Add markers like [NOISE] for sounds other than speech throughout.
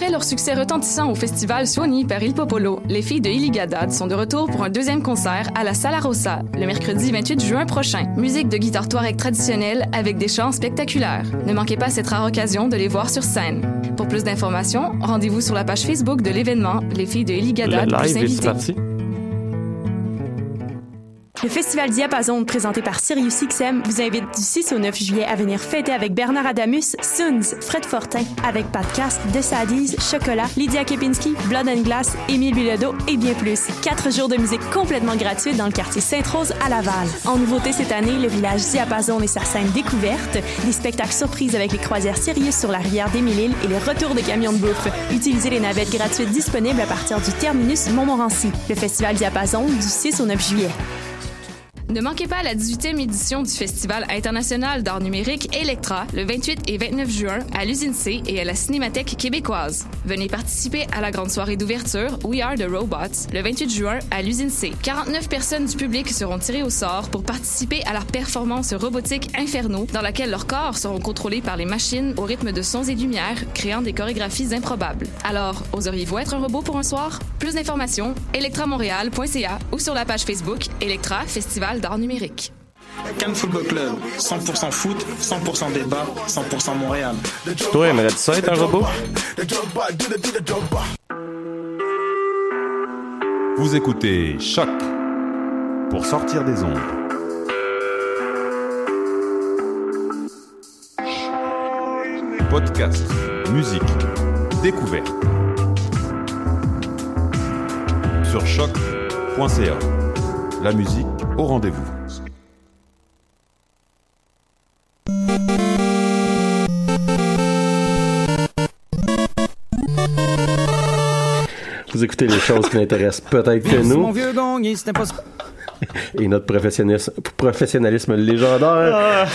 Après leur succès retentissant au festival Suoni par Il Popolo, les filles de Iligadad sont de retour pour un deuxième concert à la Sala Rossa le mercredi 28 juin prochain. Musique de guitare touareg traditionnelle avec des chants spectaculaires. Ne manquez pas cette rare occasion de les voir sur scène. Pour plus d'informations, rendez-vous sur la page Facebook de l'événement Les filles de Iligadad Le live est s'inviter. parti. Le Festival Diapason, présenté par SiriusXM, vous invite du 6 au 9 juillet à venir fêter avec Bernard Adamus, Suns, Fred Fortin, avec Podcast, De Sadies, Chocolat, Lydia Kepinski, Blood and Glass, Émile Bilodeau et bien plus. Quatre jours de musique complètement gratuite dans le quartier Sainte-Rose à Laval. En nouveauté cette année, le village Diapason et sa scène découverte, des spectacles surprises avec les croisières Sirius sur la rivière des Mille-Îles et les retours de camions de bouffe. Utilisez les navettes gratuites disponibles à partir du terminus Montmorency. Le Festival Diapason du 6 au 9 juillet. Ne manquez pas la 18e édition du Festival international d'art numérique Electra le 28 et 29 juin à l'usine C et à la Cinémathèque québécoise. Venez participer à la grande soirée d'ouverture We Are the Robots le 28 juin à l'usine C. 49 personnes du public seront tirées au sort pour participer à leur performance robotique Inferno dans laquelle leurs corps seront contrôlés par les machines au rythme de sons et lumières créant des chorégraphies improbables. Alors, oseriez-vous être un robot pour un soir? Plus d'informations, electramontréal.ca ou sur la page Facebook Electra Festival d'art numérique. Cannes Football Club, 100% foot, 100% débat, 100% Montréal. Toi, aimerais-tu ça être un robot? Vous écoutez Choc pour sortir des ondes. Podcast, musique, découverte. Sur choc.ca. La musique au rendez-vous. Vous écoutez les choses qui n'intéressent peut-être que nous. mon vieux gong, et c'était pas et notre professionnalisme, professionnalisme légendaire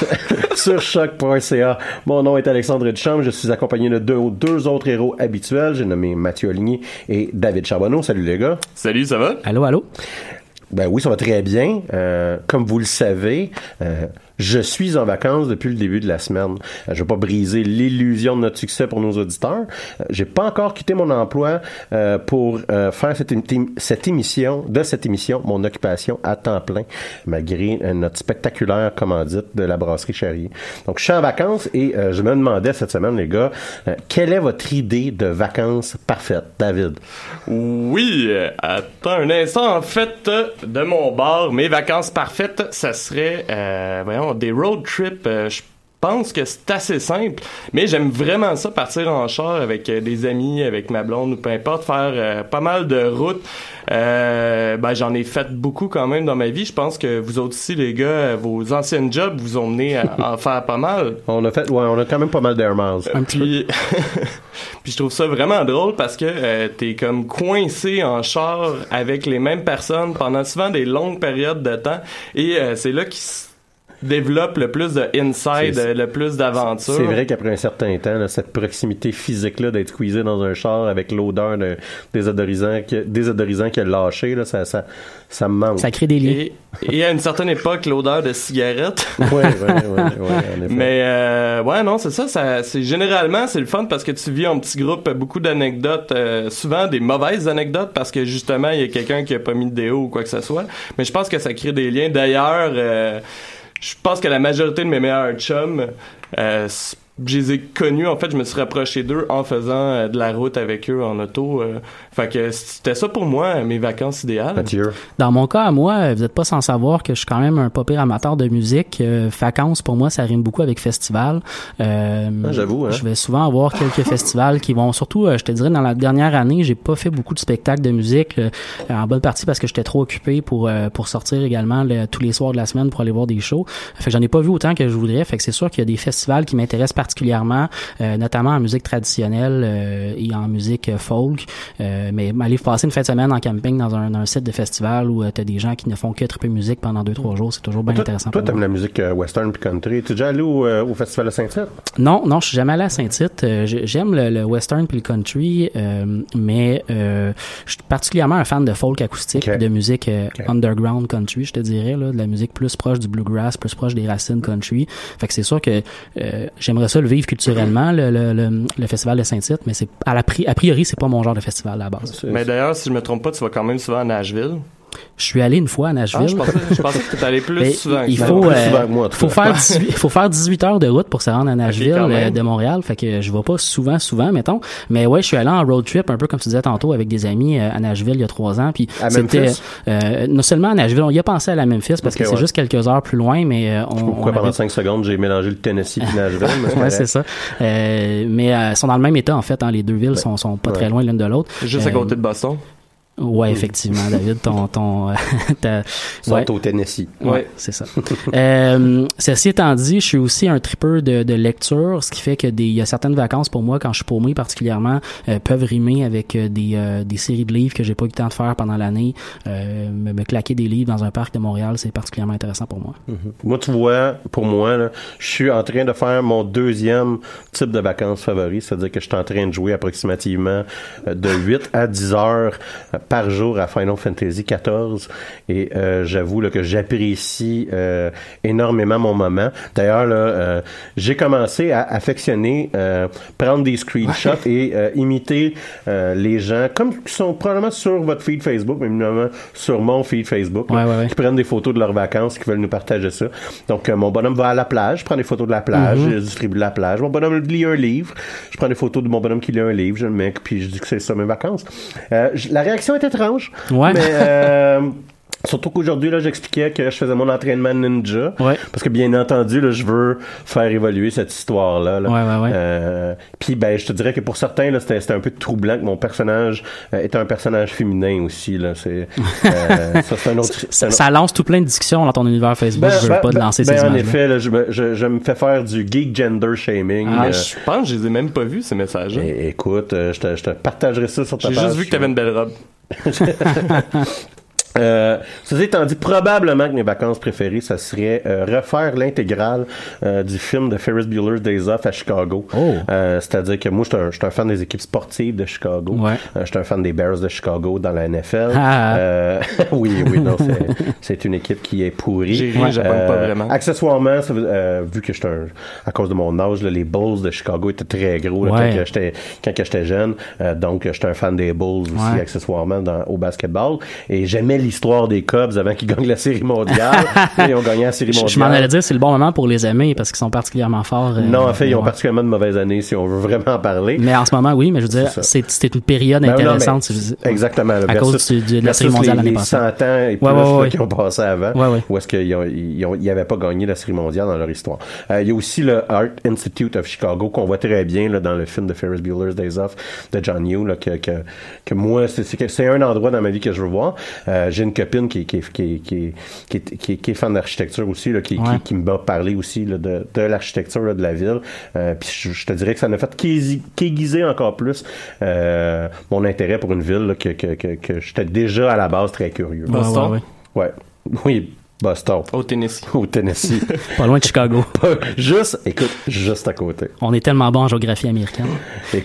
sur choc.ca. Mon nom est Alexandre Duchamp. Je suis accompagné de deux, deux autres héros habituels. J'ai nommé Mathieu Aligny et David Charbonneau. Salut les gars. Salut, ça va? Allô, allô? Ben oui, ça va très bien. Euh, comme vous le savez, euh, je suis en vacances depuis le début de la semaine. Euh, je veux pas briser l'illusion de notre succès pour nos auditeurs. Euh, J'ai pas encore quitté mon emploi euh, pour euh, faire cette, cette émission, de cette émission, mon occupation à temps plein, malgré euh, notre spectaculaire commandite de la brasserie Charrier. Donc, je suis en vacances et je me demandais cette semaine, les gars, quelle est votre idée de vacances parfaite, David? Oui, attends un instant. En fait, de mon bar, mes vacances parfaites, ça serait, euh, des road trips. euh, je pense que c'est assez simple, mais j'aime vraiment ça, partir en char avec euh, des amis, avec ma blonde ou peu importe, faire euh, pas mal de routes. Euh, ben, j'en ai fait beaucoup quand même dans ma vie. Je pense que vous autres aussi, les gars, vos anciennes jobs vous ont mené à en faire pas mal. On a fait, ouais, on a quand même pas mal d'air miles. Puis, [LAUGHS] puis je trouve ça vraiment drôle parce que euh, t'es comme coincé en char avec les mêmes personnes pendant souvent des longues périodes de temps et euh, c'est là qu'il se développe le plus de inside, C'est- le plus d'aventure. C'est vrai qu'après un certain temps, là, cette proximité physique-là d'être squeezé dans un char avec l'odeur de désodorisant, qui, désodorisant qui a lâché, là, ça, ça, ça me manque. Ça crée des liens. Et, et à une certaine époque, l'odeur de cigarette. [LAUGHS] Ouais, ouais, ouais, ouais. [LAUGHS] Mais euh, ouais, non, c'est ça, ça. C'est généralement c'est le fun parce que tu vis en petit groupe, beaucoup d'anecdotes, euh, souvent des mauvaises anecdotes parce que justement il y a quelqu'un qui a pas mis de déo ou quoi que ce soit. Mais je pense que ça crée des liens. D'ailleurs, euh, je pense que la majorité de mes meilleurs chums, euh, je les ai connus, en fait, je me suis rapproché d'eux en faisant euh, de la route avec eux en auto. euh. fait que c'était ça pour moi, mes vacances idéales. Mathieu. Dans mon cas, à moi, vous n'êtes pas sans savoir que je suis quand même un pas pire amateur de musique. Euh, vacances, pour moi, ça rime beaucoup avec festival. Euh, Ah, j'avoue, hein. Je vais souvent avoir quelques [LAUGHS] festivals qui vont, surtout, euh, je te dirais, dans la dernière année, j'ai pas fait beaucoup de spectacles de musique, euh, en bonne partie parce que j'étais trop occupé pour euh, pour sortir également le- tous les soirs de la semaine pour aller voir des shows. Fait que j'en ai pas vu autant que je voudrais. Fait que c'est sûr qu'il y a des festivals qui m'intéressent particulièrement, euh, notamment en musique traditionnelle euh, et en musique folk. Euh, mais aller passer une fin de semaine en camping dans un, un site de festival où tu as des gens qui ne font que triper musique pendant deux trois jours, c'est toujours bien Toi, intéressant. toi, t'aimes la musique western puis country. T'es déjà allé au, euh, au festival de Saint-Tite? Non, non, je suis jamais allé à Saint-Tite. Euh, j'ai- J'aime le, le western puis le country, euh, mais euh, je suis particulièrement un fan de folk acoustique, Ok. puis de musique euh, Ok. underground country, je te dirais, là, de la musique plus proche du bluegrass, plus proche des racines country. Fait que c'est sûr que euh, j'aimerais ça le vivre culturellement, le, le, le, le festival de Saint-Tite, mais c'est à la pri- a priori c'est pas mon genre de festival à la base. Mais d'ailleurs, si je me trompe pas, tu vas quand même souvent à Nashville. Je suis allé une fois à Nashville. Ah, je pensais, je pensais que tu allé plus [LAUGHS] Mais souvent. que il faut, Plus euh, souvent que moi, faut faire 18, faut faire 18 heures de route pour se rendre à Nashville euh, de Montréal. Fait que je vais pas souvent, souvent, mettons. Mais ouais, je suis allé en road trip, un peu comme tu disais tantôt, avec des amis euh, à Nashville il y a trois ans. Puis À c'était Memphis? euh, non seulement à Nashville, on y a pensé à la Memphis parce que c'est ouais. juste quelques heures plus loin, mais euh, on, Pourquoi on pendant avait- 5 secondes, j'ai mélangé le Tennessee puis Nashville? mais [LAUGHS] Ouais, c'est ça. Euh, mais euh, ils sont dans le même état en fait. Hein, les deux villes sont, sont pas Ouais. très loin l'une de l'autre. Juste à côté de Boston. Ouais, effectivement, David, ton ton, [LAUGHS] ta- Ils sont ouais. au Tennessee. Ouais, Ouais. c'est ça. euh, ceci étant dit, je suis aussi un tripeur de, de lecture, ce qui fait que des, il y a certaines vacances pour moi, quand je suis paumé particulièrement, euh, peuvent rimer avec euh, des, euh, des séries de livres que j'ai pas eu le temps de faire pendant l'année. Euh, me, me claquer des livres dans un parc de Montréal, c'est particulièrement intéressant pour moi. Moi, tu vois, pour moi, là, je suis en train de faire mon deuxième type de vacances favori, c'est-à-dire que je suis en train de jouer approximativement euh, de 8 à 10 heures euh, par jour à Final Fantasy XIV et euh, j'avoue que j'apprécie euh, énormément mon moment. D'ailleurs, là, euh, j'ai commencé à affectionner euh, prendre des screenshots et euh, imiter euh, les gens, comme qui sont probablement sur votre feed Facebook, mais évidemment sur mon feed Facebook, là, Ouais, ouais, ouais. qui prennent des photos de leurs vacances, qui veulent nous partager ça. Donc, euh, mon bonhomme va à la plage, je prends des photos de la plage, Mhm. je distribue la plage. Mon bonhomme lit un livre, je prends des photos de mon bonhomme qui lit un livre, je le mets, puis je dis que c'est ça mes vacances. Euh, la réaction est étrange, Ouais. mais... [LAUGHS] euh, Surtout qu'aujourd'hui, là, j'expliquais que je faisais mon entraînement ninja. Ouais. Parce que, bien entendu, là, je veux faire évoluer cette histoire-là. là. Ouais, ouais, ouais. Euh, Puis, ben, je te dirais que pour certains, là, c'était c'était un peu troublant que mon personnage euh, était un personnage féminin aussi. Là. C'est, euh, [LAUGHS] ça, c'est un autre... c'est Ça, un- ça lance tout plein de discussions dans ton univers Facebook. je veux pas de lancer ben, ces en effet, là, je, me, je, je me fais faire du geek gender shaming. Ah, Je pense que je les ai même pas vus, ces messages é- écoute, je, te, je te partagerai ça sur ta J'ai juste vu que t'avais une belle robe. 哈哈哈哈 Euh, ceci étant dit, probablement que mes vacances préférées, ça serait euh, refaire l'intégrale euh, du film de Ferris Bueller's Days Off à Chicago. Oh. Euh, C'est-à-dire que moi, je suis un, je suis un fan des équipes sportives de Chicago. Ouais. Euh, je suis un fan des Bears de Chicago dans la NFL. Ah. Euh, [LAUGHS] oui, oui, non, c'est- c'est une équipe qui est pourrie. J'ai ri, pas vraiment. Accessoirement, ça veut- euh, vu que j'étais un- à cause de mon âge, là, les Bulls de Chicago étaient très gros là, Ouais. quand j'étais j'étais jeune. Euh, donc, j'étais un fan des Bulls aussi, Ouais. accessoirement, dans, au basketball. Et j'aimais l'histoire des Cubs avant qu'ils gagnent la Série mondiale. [LAUGHS] Ils ont gagné la Série mondiale. je m'en allais dire, c'est le bon moment pour les aimer parce qu'ils sont particulièrement forts. euh, Non, en fait, ils ont ouais. particulièrement de mauvaises années, si on veut vraiment en parler. Mais en ce moment, oui, mais je veux dire, C'est une période Ben non, mais- intéressante. Exactement. À versus- cause du- de la Série mondiale l'année passée. 100 ans et plus Ouais, ouais, qui ont passé avant, où est-ce qu'ils n'avaient pas gagné la Série mondiale dans leur histoire. Euh, Il y a aussi le Art Institute of Chicago qu'on voit très bien là, dans le film de Ferris Bueller's Days Off de John Hughes, que, que, que moi, c'est un endroit dans ma vie que je veux voir. Euh, J'ai une copine qui, qui, qui, qui, qui, est- qui, qui est fan d'architecture aussi, là, qui, Ouais. qui, qui m'a parlé aussi là, de, de l'architecture de la ville. Euh, puis je, je te dirais que ça m'a fait qu'aiguiser- encore plus euh, mon intérêt pour une ville là, que, que, que, que j'étais déjà à la base très curieux. Boston? ouais, ouais. Ouais. Oui, Boston. Au Tennessee. Au Tennessee. [LAUGHS] Pas loin de Chicago. [LAUGHS] Pas- juste, écoute, juste à côté. On est tellement bon en géographie américaine.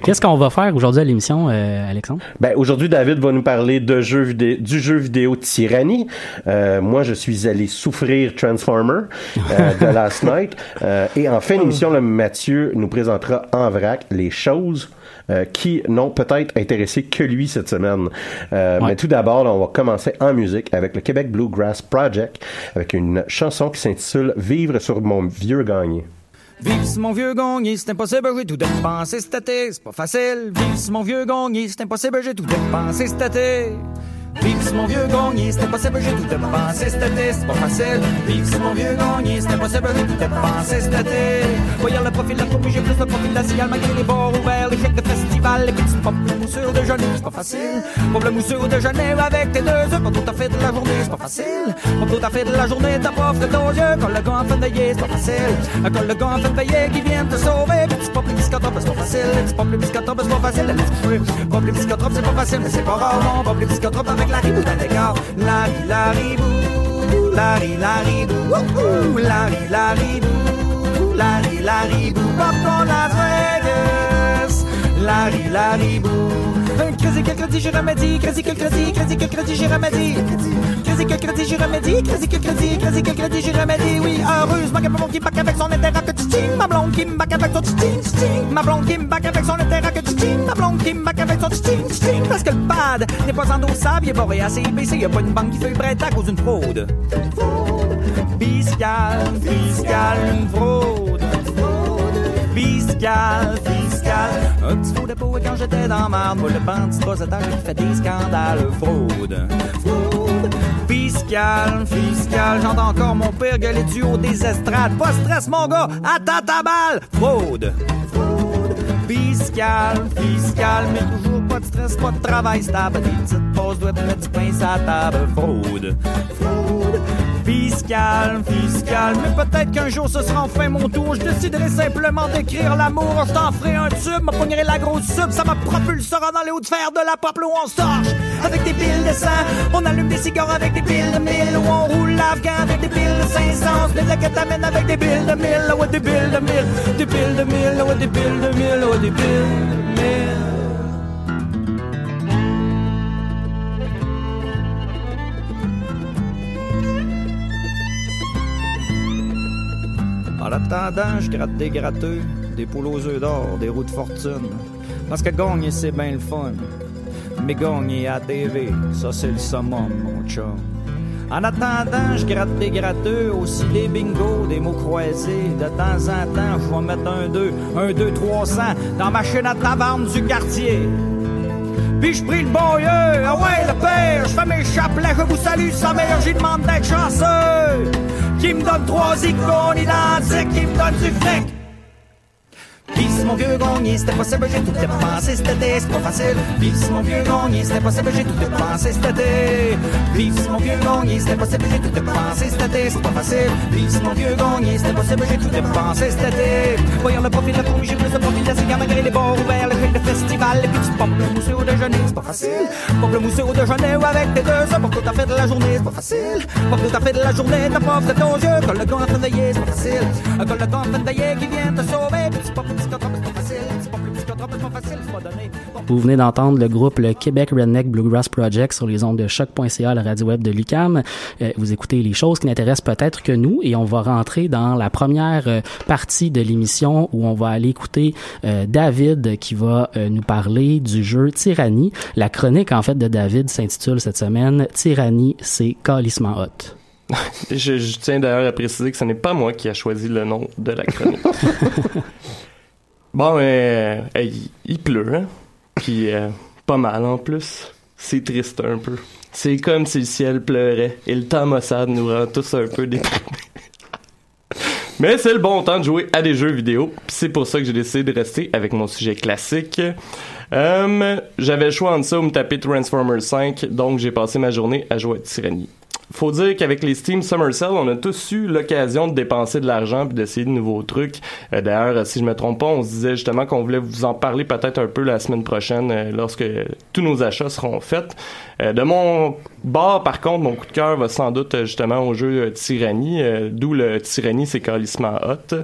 Qu'est-ce qu'on va faire aujourd'hui à l'émission, euh, Alexandre? Ben, aujourd'hui, David va nous parler de jeux vidéo, du jeu vidéo Tyranny. Euh, moi, je suis allé souffrir Transformer euh, de [LAUGHS] Last Night. Euh, et en fin d'émission, le Mathieu nous présentera en vrac les choses euh, qui n'ont peut-être intéressé que lui cette semaine. Euh, Ouais. Mais tout d'abord, on va commencer en musique avec le Québec Bluegrass Project, avec une chanson qui s'intitule Vivre sur mon vieux gagné. Vive sur mon vieux gagné, c'est impossible, j'ai tout dépensé cet été, c'est pas facile. Vive sur mon vieux gagné, c'est impossible, j'ai tout dépensé cet été. Vive mon vieux gagné, c'est impossible, j'ai tout dépensé cet été, c'est pas facile. Vive mon vieux gagné, c'est impossible, j'ai tout dépensé cet été. Voyons le profil de la troupe, j'ai plus le profil de la cigale, malgré les bars ouverts, les chèques de festival, les petites pop de moussure de déjeuner, c'est pas facile. Pop le moussure de déjeuner avec tes deux œufs, pas tout à fait de la journée, c'est pas facile. Pas tout à fait de la journée, t'as pas fait aux yeux, quand le gars en fin de veillée, c'est pas facile. Quand le gars en fin de veillée qui vient te sauver, petit pop le biscottop, c'est pas facile. Petit pop le biscottop, c'est pas facile. Pop le biscottop, c'est pas facile, mais c'est pas rare. Pop le biscottop avec la ribou dans l'écart. La ri, la ribou, la ri, la ribou, la ri, la ribou, la ri, la ribou, Las. La ri, la ribou. Un crédit que crédit, j'ai remédie, crédit que crédit, crédit que crédit, j'ai remédie. Crédit que crédit, j'ai remédie, crédit que crédit, crédit que crédit, j'ai remédie. Oui, heureusement que ma blonde qui back avec son intérêt que tu. Ma blonde qui me back avec son tching, Ma blonde qui me back avec son intérêt que tu. Ma blonde qui me back avec son tching, tching. Parce que le pad n'est pas endossable, il est barré assez baissé. Y a pas une banque qui fait prête à cause d'une fraude. Fiscal, fiscal, une fraude. Fiscal, fiscal. Un petit faux dépôt et quand j'étais dans marde, moi le bandit possédant qui fait des scandales. Fraude, fraude. Fiscal, fiscal. J'entends encore mon père gueuler du haut des estrades. Pas stress, mon gars, attends ta balle. Fraude, fraude. Fiscal, fiscal. Mais toujours pas de stress, pas de travail stable. Des petites pauses doivent mettre du pain sur la table. Fraude, fraude. Fiscal, fiscal, mais peut-être qu'un jour ce sera enfin mon tour. Je déciderai simplement d'écrire l'amour. Je t'en ferai un tube, me pognerai la grosse sub, ça me propulsera dans les hauts de fer de la pop où on torche avec des piles de sang. On allume des cigares avec des piles de mille, où on roule l'afghan avec des piles de 500. Mais la ketamine avec des piles de mille, ouais, des piles de mille, des piles de mille, ouais, des piles de mille, ouais, des piles de mille. En attendant, je gratte des gratteux, des poules aux œufs d'or, des roues de fortune. Parce que gagner, c'est bien le fun. Mais gagner à TV, ça c'est le summum, mon chum. En attendant, je gratte des gratteux, aussi des bingos, des mots croisés. De temps en temps, je vais mettre un 2, un 2, 300 dans ma chaîne à taverne du quartier. Puis je prie le bon Dieu, ah ouais le père, je fais mes chapelets, je vous salue sa mère, j'y demande d'être chanceux. Qui me donne trois icônes identiques, qui me donne du fric. Vive mon vieux gagné, c'était possible, j'ai tout dépensé cet été, c'est pas facile. Vive mon vieux gagné, c'était possible, j'ai tout dépensé cet été. Vive mon vieux gagné, c'était possible, j'ai tout dépensé cet été, c'est pas facile. Vive mon vieux gagné, c'était possible, j'ai tout dépensé cet été. Voyons le profil la fourmi, j'ai plus de profil la cigare, malgré les bars ouverts, les fêtes de festival, les petites pompes, le mousseux au déjeuner, c'est pas facile. Au déjeuner ou avec tes deux œufs, pour tout à fait de la journée, c'est pas facile. Pour tout à fait de la journée, t'as pas fait aux yeux, quand le train de veiller, c'est pas facile. Quand le train de veiller qui vient te sauver, petit petit cotrop, c'est pas facile. Vous venez d'entendre le groupe le Québec Redneck Bluegrass Project sur les ondes de choc.ca, la radio web de l'UCAM. Euh, vous écoutez les choses qui n'intéressent peut-être que nous et on va rentrer dans la première euh, partie de l'émission où on va aller écouter euh, David qui va nous parler du jeu Tyrannie. La chronique en fait de David s'intitule cette semaine Tyrannie, c'est calissement hot. [LAUGHS] Je, je tiens d'ailleurs à préciser que ce n'est pas moi qui a choisi le nom de la chronique. [LAUGHS] bon, euh, hey, il pleut, hein? Puis euh, pas mal en plus. C'est triste un peu. C'est comme si le ciel pleurait et le temps maussade nous rend tous un peu déprimés. [LAUGHS] Mais c'est le bon temps de jouer à des jeux vidéo. C'est pour ça que j'ai décidé de rester avec mon sujet classique. Euh, J'avais le choix entre ça ou me taper Transformers 5, donc j'ai passé ma journée à jouer à Tyrannie. Faut dire qu'avec les Steam Summer Sale, on a tous eu l'occasion de dépenser de l'argent puis d'essayer de nouveaux trucs. Euh, D'ailleurs, si je me trompe pas, on se disait justement qu'on voulait vous en parler peut-être un peu la semaine prochaine euh, lorsque tous nos achats seront faits. Euh, de mon bord, par contre, mon coup de cœur va sans doute euh, justement au jeu euh, Tyrannie, euh, d'où le Tyrannie, c'est hot.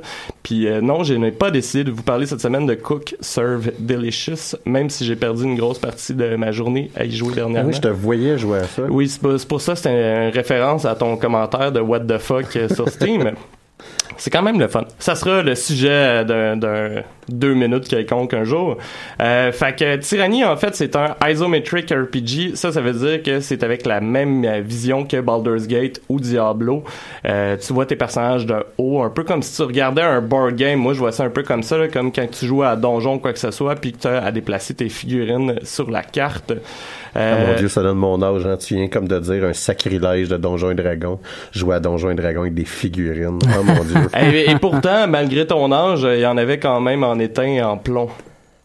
Puis euh, non, je n'ai pas décidé de vous parler cette semaine de Cook Serve Delicious, même si j'ai perdu une grosse partie de ma journée à y jouer Ah dernièrement. oui, je te voyais jouer à ça. Oui, c'est pour, ça, c'est une référence à ton commentaire de What the fuck sur Steam. [LAUGHS] c'est quand même le fun. Ça sera le sujet d'un, deux minutes quelconque un jour. Euh, fait que Tyranny, en fait, c'est un isometric RPG. Ça, ça veut dire que c'est avec la même euh, vision que Baldur's Gate ou Diablo. Euh, tu vois tes personnages de haut, un peu comme si tu regardais un board game. Moi, je vois ça un peu comme ça, comme quand tu joues à donjon quoi que ce soit, puis que tu as à déplacer tes figurines sur la carte. Ah Euh, mon dieu, ça donne mon âge. Hein. Tu viens comme de dire un sacrilège de Donjons et Dragons. Jouer à Donjons et Dragons avec des figurines. Oh mon dieu. [LAUGHS] et, et pourtant, malgré ton âge, il y en avait quand même en étain et en plomb.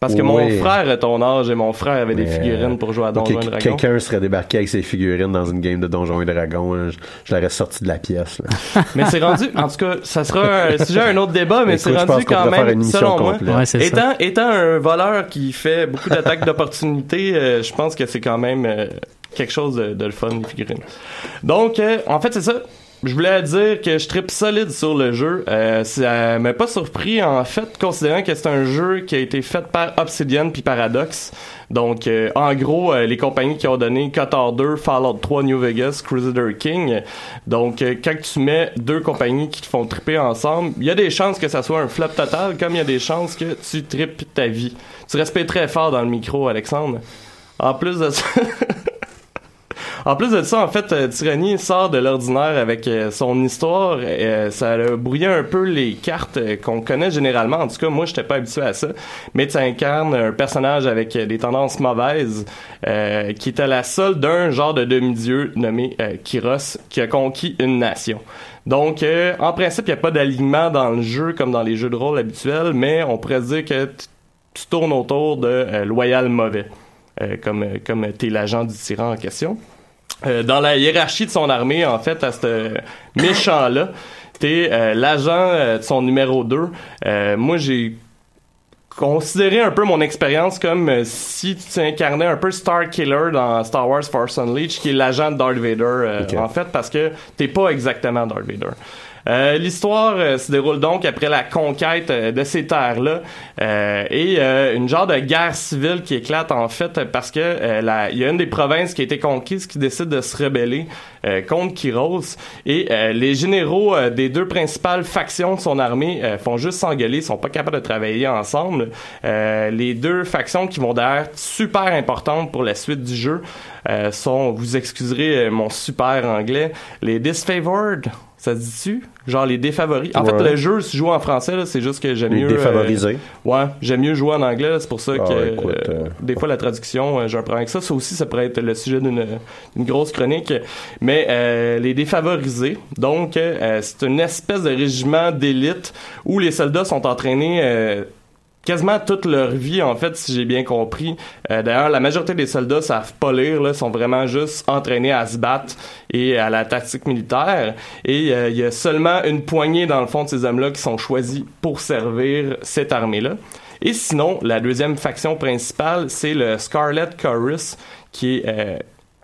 Parce que mon frère est ton âge et mon frère avait des figurines pour jouer à Donjons et Dragons. Quelqu'un serait débarqué avec ses figurines dans une game de Donjons et Dragons. hein. Je, je l'aurais sorti de la pièce. Là. [LAUGHS] Mais c'est rendu, en tout cas, ça sera un sujet à un autre débat, mais c'est rendu quand même, selon moi, complète. Ouais, c'est ça. étant, étant un voleur qui fait beaucoup d'attaques d'opportunité, euh, je pense que c'est quand même euh, quelque chose de, de le fun, les figurines. Donc, euh, en fait, c'est ça. Je voulais dire que je tripe solide sur le jeu. Euh, ça m'a pas surpris, en fait, considérant que c'est un jeu qui a été fait par Obsidian puis Paradox. Donc, euh, en gros, euh, les compagnies qui ont donné Qatar 2, Fallout 3, New Vegas, Crusader King. Donc, euh, quand tu mets deux compagnies qui te font triper ensemble, il y a des chances que ça soit un flop total, comme il y a des chances que tu tripes ta vie. Tu respectes très fort dans le micro, Alexandre. En plus de ça... [LAUGHS] En plus de ça, en fait, euh, Tyranny sort de l'ordinaire avec euh, son histoire. Euh, ça a brouillé un peu les cartes euh, qu'on connaît généralement. En tout cas, moi, j'étais pas habitué à ça. Mais tu incarnes un personnage avec des tendances mauvaises qui est à la solde d'un genre de demi-dieu nommé Kyros qui a conquis une nation. Donc, en principe, il n'y a pas d'alignement dans le jeu comme dans les jeux de rôle habituels, mais on pourrait dire que tu tournes autour de loyal mauvais, comme, comme t'es l'agent du tyran en question. Euh, dans la hiérarchie de son armée, en fait, à ce méchant-là, t'es euh, l'agent euh, de son numéro 2. Euh, moi, j'ai considéré un peu mon expérience comme si tu incarnais un peu Star Killer dans Star Wars Force Unleashed, qui est l'agent de Darth Vader, en fait, parce que t'es pas exactement Darth Vader. Euh, L'histoire euh, se déroule donc après la conquête euh, de ces terres-là et une genre de guerre civile qui éclate en fait parce que il y a une des provinces qui a été conquise qui décide de se rebeller contre Kyros et les généraux des deux principales factions de son armée font juste s'engueuler, sont pas capables de travailler ensemble. Les deux factions qui vont d'ailleurs être super importantes pour la suite du jeu sont, vous excuserez mon super anglais, les disfavored. Ça se dit-tu? Genre les défavoris. En fait, le jeu se joue en français, là, c'est juste que j'aime Les mieux. défavorisés. euh, ouais, j'aime mieux jouer en anglais, là, c'est pour ça Ah, que écoute, euh, euh, des fois la traduction, j'ai un problème avec ça. Ça aussi, ça pourrait être le sujet d'une grosse chronique. Mais euh, les défavorisés, donc euh, c'est une espèce de régiment d'élite où les soldats sont entraînés. Quasiment toute leur vie, en fait, si j'ai bien compris. Euh, D'ailleurs, la majorité des soldats savent pas lire, là, sont vraiment juste entraînés à se battre et à la tactique militaire. Et euh, il y a seulement une poignée, dans le fond, de ces hommes-là qui sont choisis pour servir cette armée-là. Et sinon, la deuxième faction principale, c'est le Scarlet Chorus, qui est euh,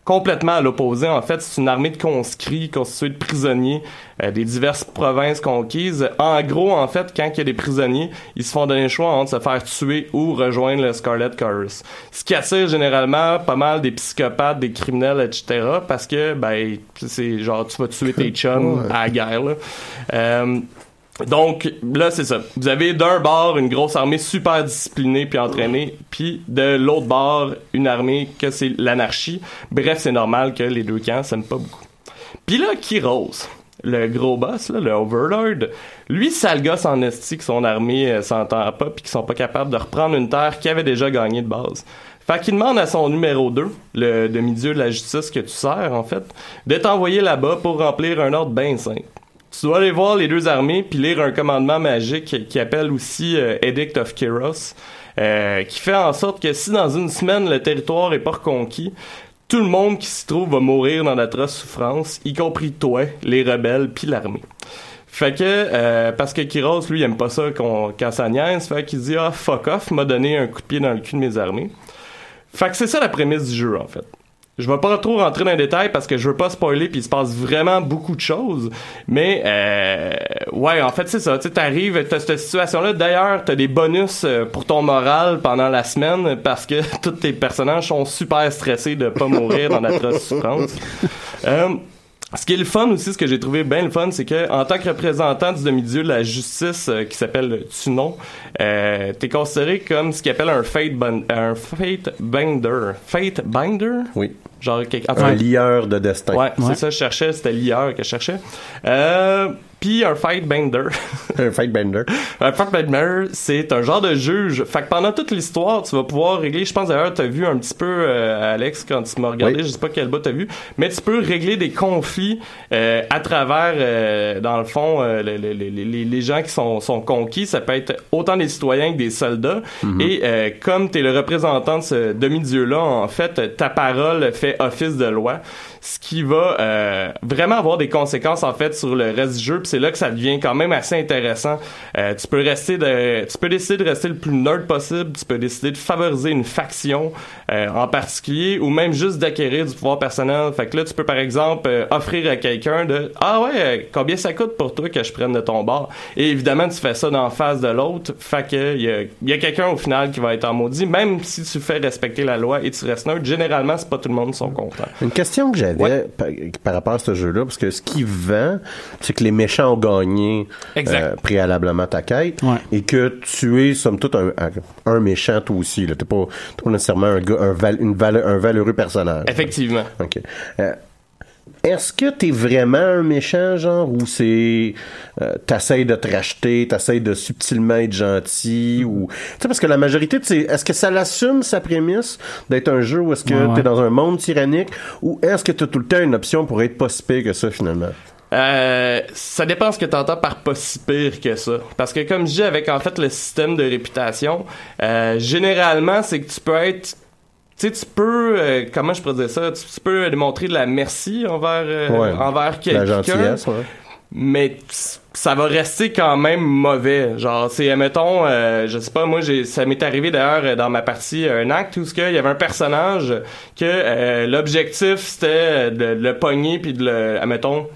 complètement à l'opposé. En fait, c'est une armée de conscrits constituée de prisonniers euh, des diverses provinces conquises. En gros, en fait, quand il y a des prisonniers, ils se font donner le choix entre se faire tuer ou rejoindre le Scarlet Chorus. Ce qui attire généralement pas mal des psychopathes, des criminels, etc. Parce que, ben, c'est genre, tu vas tuer tes [LAUGHS] chums à la guerre, là. Euh, donc là c'est ça. Vous avez d'un bord une grosse armée super disciplinée puis entraînée, puis de l'autre bord une armée que c'est l'anarchie. Bref, c'est normal que les deux camps s'aiment pas beaucoup. Puis là Kyros, le gros boss là, le Overlord, lui ça le gosse en esti que son armée euh, s'entend pas puis qu'ils sont pas capables de reprendre une terre qui avait déjà gagné de base. Fait qu'il demande à son numéro 2, le demi-dieu de la justice que tu sers en fait, de t'envoyer là-bas pour remplir un ordre bien simple. Tu dois aller voir les deux armées puis lire un commandement magique qui appelle aussi euh, Edict of Kyros, euh, qui fait en sorte que si dans une semaine le territoire est pas reconquis, tout le monde qui s'y trouve va mourir dans d'atroces souffrances, y compris toi, les rebelles puis l'armée. Fait que, euh, parce que Kyros, lui, il aime pas ça qu'on, quand ça niaise, fait qu'il dit, ah, fuck off, m'a donné un coup de pied dans le cul de mes armées. Fait que c'est ça la prémisse du jeu, en fait. Je vais pas trop rentrer dans les détails parce que je veux pas spoiler puis il se passe vraiment beaucoup de choses. Mais euh, ouais, en fait c'est ça. Tu arrives, t'as cette situation-là. D'ailleurs, t'as des bonus euh, pour ton moral pendant la semaine parce que [LAUGHS] tous tes personnages sont super stressés de pas mourir dans d'atroces souffrances. Euh, ce qui est le fun aussi, ce que j'ai trouvé bien le fun, c'est que en tant que représentant du demi-dieu de la justice euh, qui s'appelle Tunon, euh, t'es considéré comme ce qu'il appelle un fate, un fate binder. Fate binder? Oui. Genre, quelque- Un enfin, lieur de destin. Ouais, c'est ça, je cherchais, c'était lieur que je cherchais. Euh, puis un fight bender. [LAUGHS] un fight bender. [LAUGHS] un fight bender, c'est un genre de juge. Fait que pendant toute l'histoire, tu vas pouvoir régler, je pense d'ailleurs, t'as vu un petit peu, euh, Alex, quand tu m'as regardé, Oui. je sais pas quel bout t'as vu, mais tu peux régler des conflits euh, à travers, euh, dans le fond, euh, les, les, les, les- les gens qui sont, sont conquis. Ça peut être autant des citoyens que des soldats. Mhm. Et euh, comme t'es le représentant de ce demi-dieu-là, en fait, ta parole fait office de loi ce qui va euh, vraiment avoir des conséquences en fait sur le reste du jeu. Puis c'est là que ça devient quand même assez intéressant. Euh, tu peux rester de tu peux décider de rester le plus nerd possible. Tu peux décider de favoriser une faction euh, en particulier ou même juste d'acquérir du pouvoir personnel. Fait que là tu peux par exemple euh, offrir à quelqu'un de ah ouais euh, combien ça coûte pour toi que je prenne de ton bar et évidemment tu fais ça d'en face de l'autre. Fait que il y a, quelqu'un au final qui va être en maudit. Même si tu fais respecter la loi et tu restes neutre généralement c'est pas tout le monde qui sont contents. Une question que par, par rapport à ce jeu-là, parce que ce qui vend, c'est que les méchants ont gagné euh, préalablement ta quête et que tu es, somme toute, un, méchant toi aussi. Tu n'es pas, t'es pas nécessairement un, gars, un, val- une vale- un valeureux personnage. Effectivement. OK. Euh, est-ce que t'es vraiment un méchant, genre, ou c'est euh, t'essayes de te racheter, t'essayes de subtilement être gentil, ou tu sais parce que la majorité, est-ce que ça l'assume sa prémisse d'être un jeu ou est-ce que Ouais, ouais. t'es dans un monde tyrannique, ou est-ce que t'as tout le temps une option pour être pas si pire que ça finalement? Euh, ça dépend ce que tu entends par pas si pire que ça. Parce que comme je dis avec en fait le système de réputation, euh, généralement c'est que tu peux être sais, tu peux, euh, comment je pourrais dire ça, tu, tu peux démontrer de la merci envers, euh, Ouais. envers quelqu'un. ouais. Mais ça va rester quand même mauvais. Genre, c'est, mettons, euh, je sais pas, moi, j'ai, ça m'est arrivé d'ailleurs euh, dans ma partie, euh, un acte où il y avait un personnage que euh, l'objectif c'était de le pogner puis de le, admettons,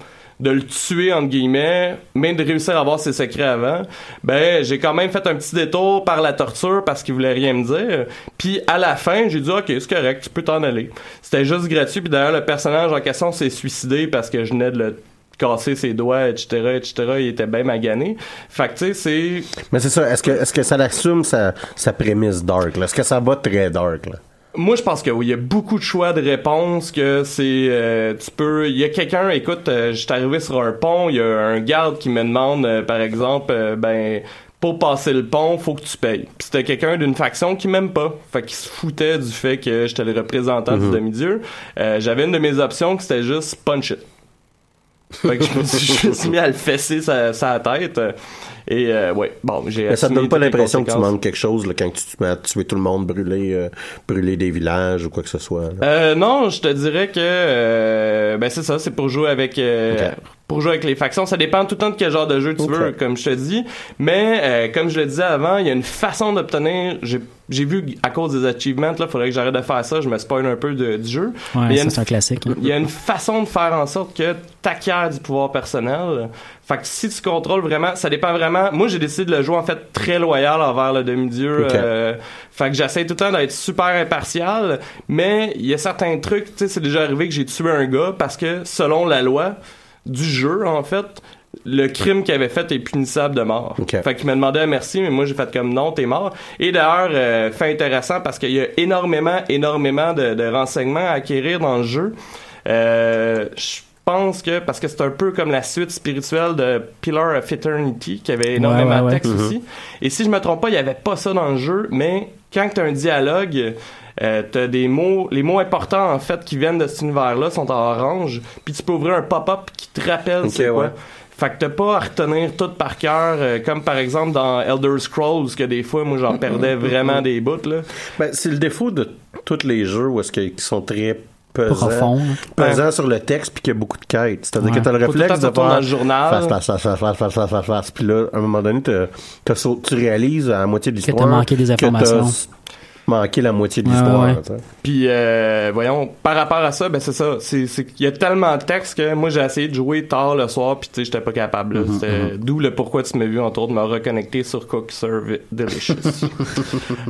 de le tuer entre guillemets, mais de réussir à avoir ses secrets avant. Ben, j'ai quand même fait un petit détour par la torture parce qu'il voulait rien me dire. Puis à la fin, j'ai dit ok, c'est correct, tu peux t'en aller. C'était juste gratuit. Puis d'ailleurs, le personnage en question s'est suicidé parce que je venais de le casser ses doigts, etc., etc. Il était bien magané. Fait que tu sais, c'est Mais c'est ça, est-ce que est-ce que ça l'assume sa, sa prémisse dark? Est-ce que ça va très dark? Là? Moi, je pense que oui, il y a beaucoup de choix de réponses que c'est euh, tu peux il y a quelqu'un écoute, euh, je suis arrivé sur un pont, il y a un garde qui me demande euh, par exemple euh, ben pour passer le pont, faut que tu payes. Puis c'était quelqu'un d'une faction qui m'aime pas. Fait qu'il se foutait du fait que j'étais le représentant Mhm. du demi-dieu. Euh, j'avais une de mes options qui c'était juste punch it. Fait que je me suis [LAUGHS] juste mis à le fesser sa, sa tête. Et euh, ouais, bon, j'ai Mais ça te assumé donne pas l'impression que tu manques quelque chose là, quand tu te mets à tuer tout le monde, brûler, euh, brûler des villages ou quoi que ce soit. Euh, non, je te dirais que euh, ben c'est ça, c'est pour jouer avec euh. Pour jouer avec les factions. Ça dépend tout le temps de quel genre de jeu tu veux, comme je te dis. Mais euh, comme je le disais avant, il y a une façon d'obtenir. J'ai vu à cause des achievements là, faudrait que j'arrête de faire ça. Je me spoil un peu de- du jeu. Mais Ouais, il y a ça une c'est un classique. hein. il y a une façon de faire en sorte que t'acquières du pouvoir personnel. Fait que si tu contrôles vraiment, ça dépend vraiment. Moi, j'ai décidé de le jouer en fait très loyal envers le demi-dieu. Ok. euh, fait que j'essaie tout le temps d'être super impartial, mais il y a certains trucs, tu sais, c'est déjà arrivé que j'ai tué un gars parce que selon la loi du jeu, en fait, le crime qu'il avait fait est punissable de mort. Ok. Fait qu'il m'a demandé un merci, mais moi j'ai fait comme non, t'es mort. Et d'ailleurs, euh, fait intéressant parce qu'il y a énormément, énormément de, de renseignements à acquérir dans le jeu. Euh, je pense que parce que c'est un peu comme la suite spirituelle de Pillar of Eternity qui avait énormément ouais, de ouais. texte Mhm. aussi. Et si je me trompe pas, il y avait pas ça dans le jeu, mais quand tu as un dialogue, euh, t'as des mots, les mots importants en fait qui viennent de cet univers-là sont en orange, puis tu peux ouvrir un pop-up qui te rappelle okay, c'est quoi. Fait que t'as pas à retenir tout par cœur, euh, comme par exemple dans Elder Scrolls, que des fois, moi, j'en perdais vraiment des bouts, là. Ben, c'est le défaut de tous les jeux où est-ce qu'ils sont très pesant, profond. Hein. sur le texte puis qu'il y a beaucoup de quêtes. C'est-à-dire ouais. que t'as le réflexe de faire dans le journal. Face, face, face, face, face, face, face, Puis là, à un moment donné, t'as, tu réalises à la moitié de l'histoire que t'as manqué des informations manqué la moitié de l'histoire. ouais. Puis, euh, voyons, par rapport à ça, ben c'est ça. C'est, c'est, il y a tellement de textes que moi, j'ai essayé de jouer tard le soir, puis tu sais, j'étais pas capable. Mhm, C'était- D'où le pourquoi tu m'as vu, entre autres, me reconnecter sur Cook Serve Delicious. [LAUGHS]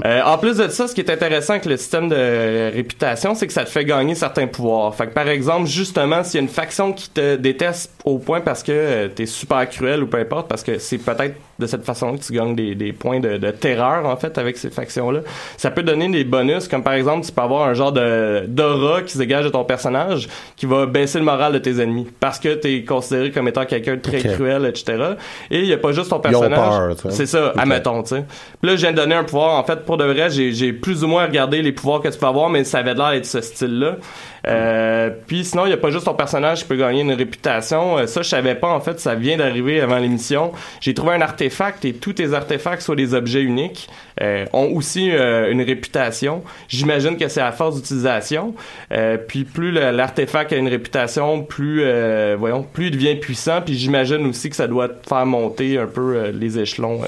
Euh, en plus de ça, ce qui est intéressant avec le système de réputation, c'est que ça te fait gagner certains pouvoirs. Fait que, par exemple, justement, s'il y a une faction qui te déteste au point parce que euh, t'es super cruel ou peu importe, parce que c'est peut-être de cette façon que tu gagnes des, des points de, de terreur, en fait, avec ces factions-là, ça peut donner des bonus, comme par exemple, tu peux avoir un genre de d'aura qui se dégage de ton personnage qui va baisser le moral de tes ennemis parce que t'es considéré comme étant quelqu'un de très cruel, etc. Et il y a pas juste ton personnage. tu. C'est ça, Ok. admettons, tu sais. Puis là, je viens de donner un pouvoir. En fait, pour de vrai, j'ai, j'ai plus ou moins regardé les pouvoirs que tu peux avoir, mais ça avait l'air d'être ce style-là. Euh, puis sinon, il y a pas juste ton personnage qui peut gagner une réputation. Euh, ça, je savais pas, en fait, ça vient d'arriver avant l'émission. J'ai trouvé un artefact et tous tes artefacts, soit des objets uniques, euh, ont aussi euh, une réputation. J'imagine que c'est à force d'utilisation. Euh, puis plus l'artefact a une réputation, plus, euh, voyons, plus il devient puissant. Puis j'imagine aussi que ça doit te faire monter un peu les échelons.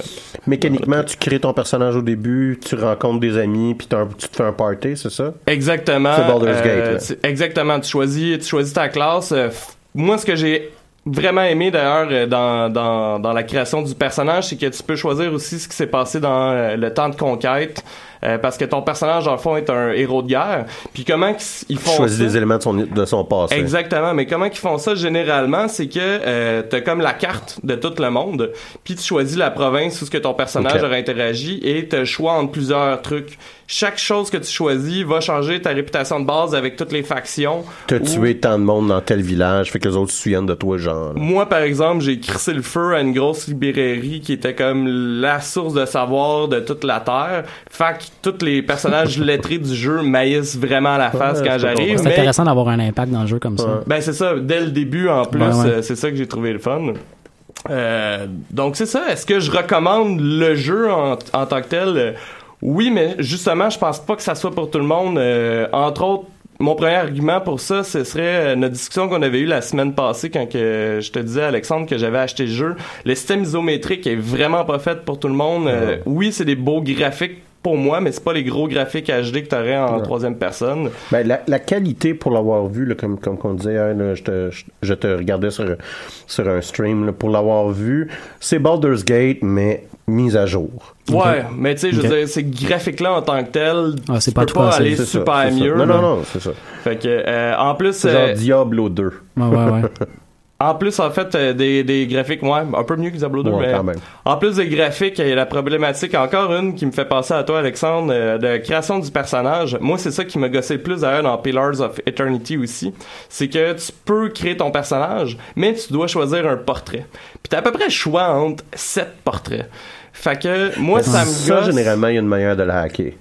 Mécaniquement, tu crées ton personnage au début, tu rencontres des amis, puis tu te fais un party, c'est ça? Exactement. C'est Baldur's Gate, là. Exactement. Tu choisis, tu choisis ta classe. Euh, moi, ce que j'ai vraiment aimé d'ailleurs euh, dans, dans, dans la création du personnage, c'est que tu peux choisir aussi ce qui s'est passé dans euh, le temps de conquête. Euh, parce que ton personnage, dans le fond, est un héros de guerre. Puis comment ils font choisis ça? des éléments de son, de son passé. Exactement, mais comment qu'ils font ça généralement, c'est que euh, t'as comme la carte de tout le monde, puis tu choisis la province où ce que ton personnage Ok. aurait interagi et t'as le choix entre plusieurs trucs. Chaque chose que tu choisis va changer ta réputation de base avec toutes les factions. T'as Ou- tué tant de monde dans tel village, fait que les autres se souviennent de toi, genre. Moi, par exemple, j'ai crissé le feu à une grosse librairie qui était comme la source de savoir de toute la Terre. Fait que tous les personnages lettrés du jeu maïssent vraiment à la face Ouais, quand j'arrive. C'est mais- intéressant d'avoir un impact dans le jeu comme ça. Ben c'est ça, dès le début en plus, Ouais, ouais. euh, c'est ça que j'ai trouvé le fun. Euh, donc c'est ça. Est-ce que je recommande le jeu en, en tant que tel? Euh, Oui, mais justement, je pense pas que ça soit pour tout le monde. Euh, entre autres, mon premier argument pour ça, ce serait notre discussion qu'on avait eue la semaine passée quand que je te disais, Alexandre, que j'avais acheté le jeu. Le système isométrique est vraiment pas fait pour tout le monde. Euh, oui, c'est des beaux graphiques pour moi, mais c'est pas les gros graphiques HD que t'aurais en Ouais. troisième personne. Ben, la, la qualité, pour l'avoir vu, là, comme, comme on disait, hein, là, je, te, je, je te regardais sur, sur un stream, là, pour l'avoir vu, c'est Baldur's Gate, mais mise à jour. Ouais, mais tu sais, je veux dire, ces graphiques-là en tant que tels, Ah, c'est tu pas peux pas aller ça, super ça. mieux. Non, non, non, c'est ça. Fait que, euh, en plus, C'est euh, genre Diablo 2. Ouais, ouais, ouais. [LAUGHS] en plus, en fait, euh, des, des graphiques, ouais, un peu mieux que Diablo 2, Ouais, mais quand même. en plus des graphiques, il y a la problématique, encore une qui me fait penser à toi, Alexandre, euh, de création du personnage. Moi, c'est ça qui m'a gossé le plus d'ailleurs dans Pillars of Eternity aussi. C'est que tu peux créer ton personnage, mais tu dois choisir un portrait. Puis t'as à peu près le choix entre sept portraits. Fait que, moi, ça me Ça, gosse. généralement, il y a une manière de le hacker.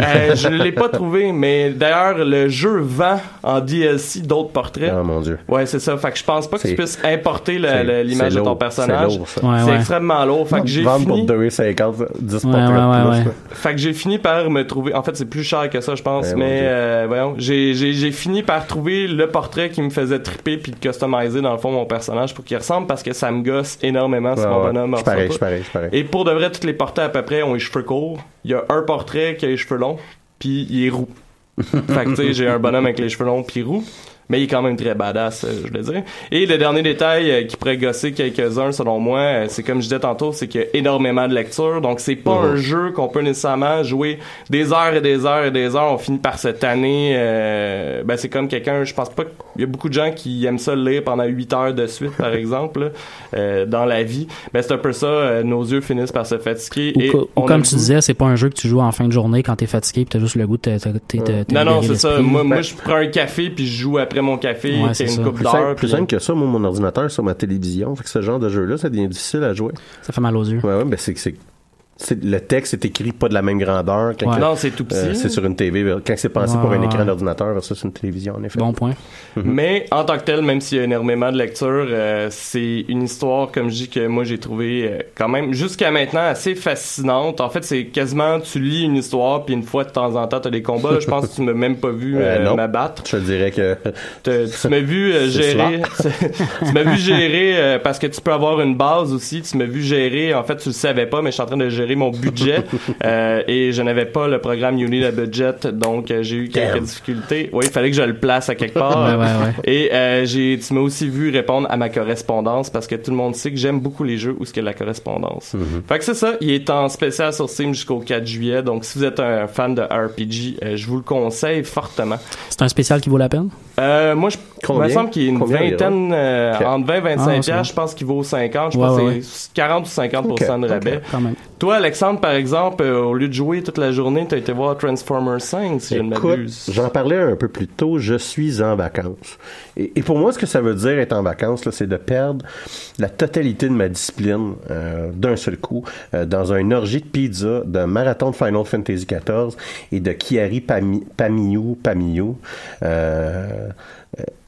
Euh, je ne l'ai pas trouvé, mais d'ailleurs, le jeu vend en DLC d'autres portraits. Oh mon dieu. Ouais, c'est ça. Fait que je pense pas que tu puisses importer l'image de ton personnage. c'est lourd, ça. Ouais, C'est ouais. extrêmement lourd. Fait que j'ai Vendre fini. pour 2,50, 10 Ouais, portraits ouais, de ouais, plus. ouais. là. Fait que j'ai fini par me trouver. En fait, c'est plus cher que ça, je pense. Mais euh, voyons, j'ai fini par trouver le portrait qui me faisait triper puis de customiser dans le fond mon personnage pour qu'il ressemble parce que ça me gosse énormément si Ouais, mon ouais. bonhomme Je pareil, je pareil, je pareil. Et pour de vrai, tous les portraits à peu près ont les cheveux courts. Il y a un portrait qui a les cheveux longs, puis il est roux. fait que tu sais, j'ai un bonhomme avec les cheveux longs puis roux. Mais il est quand même très badass, euh, je le dire. Et le dernier détail euh, qui pourrait gosser quelques-uns, selon moi, euh, c'est comme je disais tantôt, c'est qu'il y a énormément de lecture. Donc, c'est pas Mhm. un jeu qu'on peut nécessairement jouer des heures et des heures et des heures. On finit par se tanner. euh, ben, c'est comme quelqu'un, je pense pas qu'il y a beaucoup de gens qui aiment ça le lire pendant 8 heures de suite, par [LAUGHS] exemple, euh, dans la vie. Ben, c'est un peu ça. euh, nos yeux finissent par se fatiguer. Ou, et ou on comme tu disais, c'est pas un jeu que tu joues en fin de journée quand t'es fatigué pis t'as juste le goût de Non, non, c'est ça. Moi, moi, je prends un café puis je joue après mon café, Ouais, c'est une coupe Plus d'heure. simple, plus simple que ça, moi, mon ordinateur sur ma télévision. Fait que ce genre de jeu-là, ça devient difficile à jouer. Ça fait mal aux yeux. Ouais, ouais, ben c'est- Le texte est écrit pas de la même grandeur. Quand Ouais. que- Non, c'est tout petit. euh, c'est sur une TV. Quand c'est pensé Ouais, pour un écran d'ordinateur versus une télévision, en effet. Bon point. Mais en tant que tel, même s'il y a énormément de lecture, euh, c'est une histoire, comme je dis, que moi j'ai trouvé euh, quand même jusqu'à maintenant assez fascinante. En fait, c'est quasiment tu lis une histoire puis une fois de temps en temps t'as des combats. Je pense que tu m'as même pas vu Euh, euh, non. m'abattre. Je te dirais que. Tu m'as vu euh, [LAUGHS] gérer. [LAUGHS] tu m'as vu gérer euh, parce que tu peux avoir une base aussi. Tu m'as vu gérer. En fait, tu le savais pas, mais je suis en train de gérer gérer mon budget [LAUGHS] euh, et je n'avais pas le programme You Need a Budget, donc euh, j'ai eu quelques Damn. difficultés. Oui, il fallait que je le place à quelque [LAUGHS] part. Ouais, ouais, ouais. Et euh, j'ai, tu m'as aussi vu répondre à ma correspondance parce que tout le monde sait que j'aime beaucoup les jeux où ce qu'il y a de la correspondance. Fait que c'est ça, il est en spécial sur Steam jusqu'au 4 juillet, donc si vous êtes un fan de RPG, euh, je vous le conseille fortement. C'est un spécial qui vaut la peine? Euh, moi, je, il Combien? me semble qu'il y a une Combien vingtaine, euh, entre 20 et 25 Ah, piastres, je pense qu'il vaut 50, je Ouais, pense ouais, que c'est 40 ou 50 Ok, de rabais. ok. Quand même. Toi, Alexandre, par exemple, euh, au lieu de jouer toute la journée, t'as été voir Transformers 5, si je ne Écoute, m'abuse. j'en parlais un peu plus tôt, je suis en vacances. Et, pour moi, ce que ça veut dire être en vacances, c'est de perdre la totalité de ma discipline euh, d'un seul coup euh, dans un orgie de pizza, d'un marathon de Final Fantasy XIV et de Chiari Pami, Pamiou, Pamiou. Euh,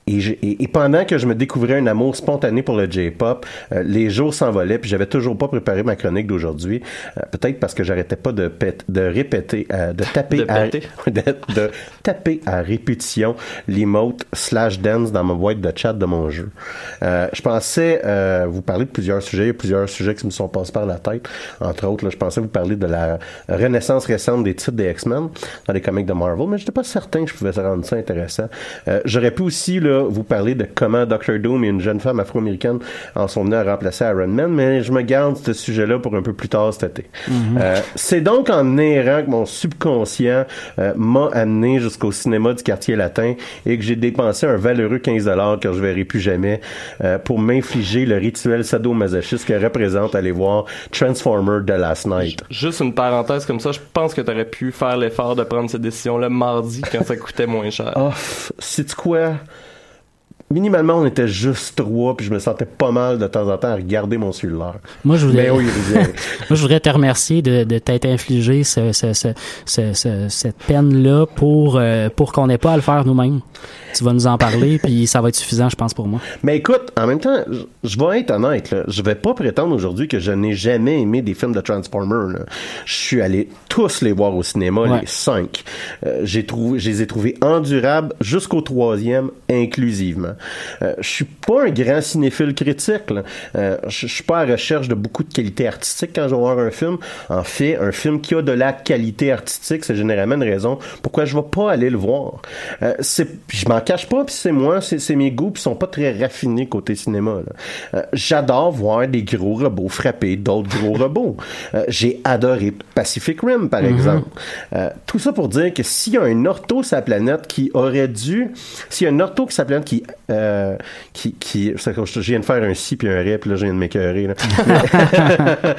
et, et- et pendant que je me découvrais un amour spontané pour le J-pop, euh, les jours s'envolaient, puis j'avais toujours pas préparé ma chronique d'aujourd'hui. Euh, Peut-être parce que j'arrêtais pas de, de répéter, euh, de taper, De à, [LAUGHS] de, de taper à répétition l'emote slash dance dans ma boîte de chat de mon jeu. Euh, je pensais euh, vous parler de plusieurs sujets, il y a plusieurs sujets qui me sont passés par la tête. Entre autres, là, je pensais vous parler de la renaissance récente des titres des X-Men dans les comics de Marvel, mais j'étais pas certain que je pouvais rendre ça intéressant. Euh, J'aurais pu aussi là, vous parler de comment Doctor Doom et une jeune femme afro-américaine en sont venus à remplacer Iron Man, mais je me garde ce sujet-là pour un peu plus tard cet été. Euh, C'est donc en errant que mon subconscient euh, m'a amené jusqu'au cinéma du quartier latin et que j'ai dépensé un valeureux 15 que je verrai plus jamais euh, pour m'infliger le rituel sadomasochiste que représente aller voir Transformer The Last Night. Juste une parenthèse comme ça, je pense que t'aurais pu faire l'effort de prendre cette décision-là mardi quand ça coûtait moins cher. Oh, sais-tu quoi? Minimalement, on était juste trois, puis je me sentais pas mal de temps en temps à regarder mon cellulaire. Moi, je voulais, Mais oui, Rivière. [LAUGHS] moi, je voudrais te remercier de, de t'être infligé ce, ce, ce, ce- ce- cette peine-là pour, euh, pour qu'on n'ait pas à le faire nous-mêmes. Tu vas nous en parler, puis ça va être suffisant, je pense, pour moi. Mais écoute, en même temps, je- je vais être honnête, là. je vais pas prétendre aujourd'hui que je n'ai jamais aimé des films de Transformers. là. Je suis allé tous les voir au cinéma, Ouais. les cinq. Euh, j'ai trouvé, je les ai trouvés endurables jusqu'au troisième, inclusivement. Euh, je suis pas un grand cinéphile critique. là. Euh, je suis pas à recherche de beaucoup de qualité artistique quand je vais voir un film. En fait, un film qui a de la qualité artistique, c'est généralement une raison pourquoi je vais pas aller le voir. Euh, c'est, je m'en cache pas, puis c'est moi, c'est, mes goûts, puis sont pas très raffinés côté cinéma. Euh, j'adore voir des gros robots frapper d'autres gros [LAUGHS] robots. Euh, j'ai adoré Pacific Rim, par exemple. Euh, tout ça pour dire que s'il y a un ortho sur la planète qui aurait dû, s'il y a un ortho sur la planète qui, euh, qui, qui, je viens de faire un si puis un ré, puis là, je viens de m'écœurer, là. [LAUGHS]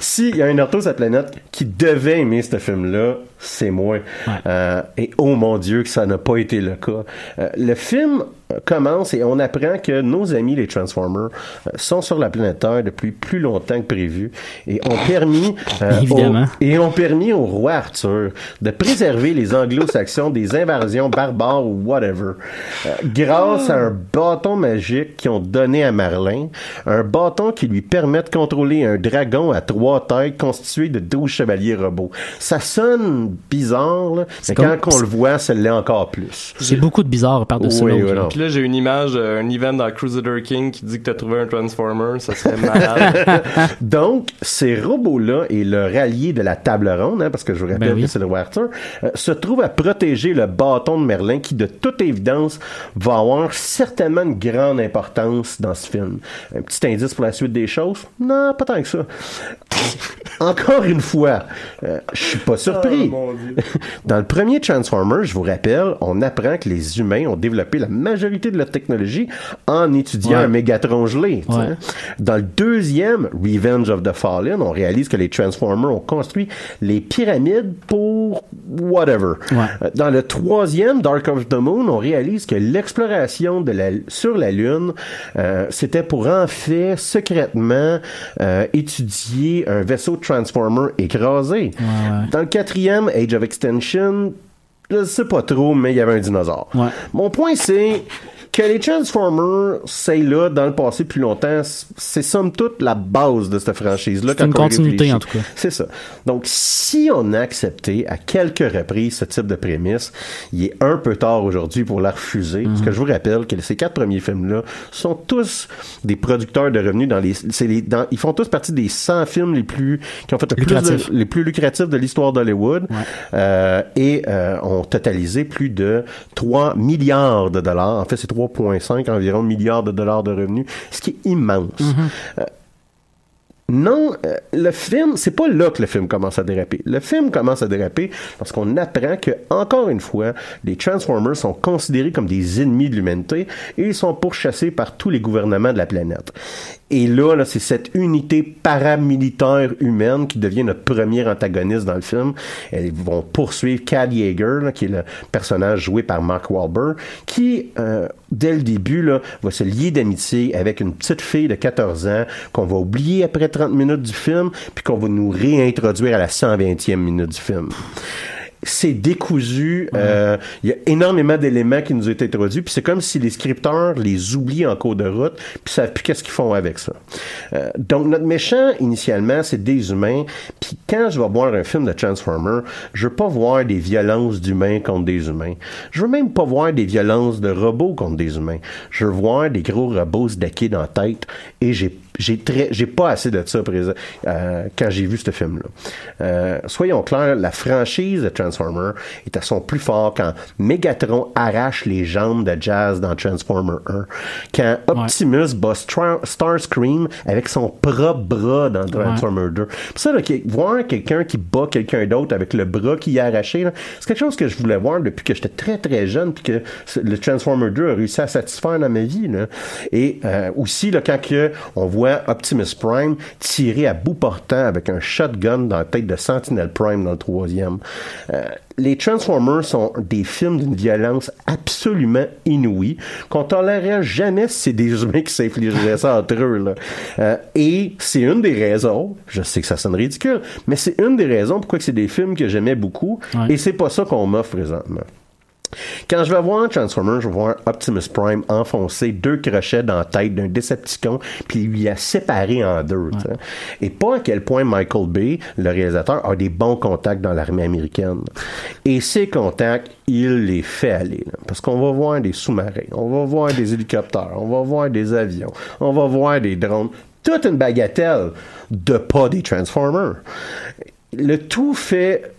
S'il y a un ortho sur la planète qui devait aimer ce film-là, c'est moi. Euh, et oh mon Dieu que ça n'a pas été le cas. Euh, le film commence et on apprend que nos amis les Transformers euh, sont sur la planète Terre depuis plus longtemps que prévu et ont permis euh, Évidemment. au- et ont permis au roi Arthur de préserver les anglo-saxons des invasions barbares ou whatever euh, grâce à un bâton magique qu'ils ont donné à Merlin un bâton qui lui permet de contrôler un dragon à trois têtes constitué de 12 chevaliers robots ça sonne bizarre là, mais comme- quand on le voit ça l'est encore plus C'est beaucoup de bizarre par-dessus Oui, oui. Puis là, j'ai une image, euh, un event dans Crusader King qui dit que t'as trouvé un Transformer, ça serait malade. [LAUGHS] Donc, ces robots-là et le rallié de la table ronde, hein, parce que je vous rappelle Ben oui. que c'est le roi Arthur, euh, se trouvent à protéger le bâton de Merlin qui, de toute évidence, va avoir certainement une grande importance dans ce film. Un petit indice pour la suite des choses? Non, pas tant que ça. [LAUGHS] Encore une fois, euh, je suis pas surpris. [LAUGHS] Dans le premier Transformer, je vous rappelle, on apprend que les humains ont développé la majorité de leur technologie en étudiant Ouais. un Mégatron gelé. Ouais. Dans le deuxième, Revenge of the Fallen, on réalise que les Transformers ont construit les pyramides pour whatever. Ouais. Euh, Dans le troisième, Dark of the Moon, on réalise que l'exploration de la, sur la Lune, euh, c'était pour en fait secrètement euh, étudier un vaisseau Transformer écrasé. Dans le quatrième, Age of Extension, je sais pas trop, mais il y avait un dinosaure. Ouais. Mon point, c'est que les Transformers, c'est là dans le passé plus longtemps, c'est somme toute la base de cette franchise-là. C'est une continuité, en tout cas. C'est ça. Donc, si on a accepté à quelques reprises ce type de prémisse, il est un peu tard aujourd'hui pour la refuser. Parce que je vous rappelle que ces quatre premiers films-là sont tous des producteurs de revenus dans les, c'est les, dans, ils font tous partie des 100 films les plus, qui ont fait le plus Lucratifs. de- les plus lucratifs de l'histoire d'Hollywood, euh, et euh, ont totalisé plus de 3 milliards de dollars. En fait, c'est 3,5 environ milliards de dollars de revenus, ce qui est immense. Euh, non, euh, le film, c'est pas là que le film commence à déraper. Le film commence à déraper parce qu'on apprend que, encore une fois, les Transformers sont considérés comme des ennemis de l'humanité et ils sont pourchassés par tous les gouvernements de la planète. Et là, là c'est cette unité paramilitaire humaine qui devient notre premier antagoniste dans le film. Ils vont poursuivre Cad Yeager, là, qui est le personnage joué par Mark Wahlberg, qui, euh, dès le début, là, va se lier d'amitié avec une petite fille de 14 ans qu'on va oublier après 30 minutes du film, puis qu'on va nous réintroduire à la 120e minute du film c'est décousu. euh, Il y a énormément d'éléments qui nous ont été introduits. Puis c'est comme si les scripteurs les oublient en cours de route, puis savent plus qu'est-ce qu'ils font avec ça. Euh, donc notre méchant initialement, c'est des humains. Puis quand je vais voir un film de Transformer, je veux pas voir des violences d'humains contre des humains. Je veux même pas voir des violences de robots contre des humains. Je veux voir des gros robots se dans la tête. Et j'ai j'ai très j'ai pas assez de ça présent euh, quand j'ai vu ce film là euh, soyons clairs la franchise de Transformer est à son plus fort quand Megatron arrache les jambes de Jazz dans Transformer 1 quand Optimus bat Stra- Starscream avec son propre bras dans Transformer 2 Puis ça là, voir quelqu'un qui bat quelqu'un d'autre avec le bras qui est arraché c'est quelque chose que je voulais voir depuis que j'étais très très jeune puis que le Transformer 2 a réussi à satisfaire dans ma vie là. et euh, aussi là, quand que on voit Optimus Prime tirer à bout portant avec un shotgun dans la tête de Sentinel Prime dans le troisième. Euh, les Transformers sont des films d'une violence absolument inouïe qu'on tolérerait jamais si c'est des humains qui s'infligeraient ça entre eux. Là. Euh, et c'est une des raisons, je sais que ça sonne ridicule, mais c'est une des raisons pourquoi c'est des films que j'aimais beaucoup et c'est pas ça qu'on m'offre présentement. Quand je vais voir Transformers, je vais voir Optimus Prime enfoncer deux crochets dans la tête d'un Decepticon, puis il lui a séparé en deux. Et pas à quel point Michael Bay, le réalisateur, a des bons contacts dans l'armée américaine. Et ces contacts, il les fait aller. là. Parce qu'on va voir des sous-marins, on va voir des hélicoptères, on va voir des avions, on va voir des drones. Toute une bagatelle de pas des Transformers. Le tout fait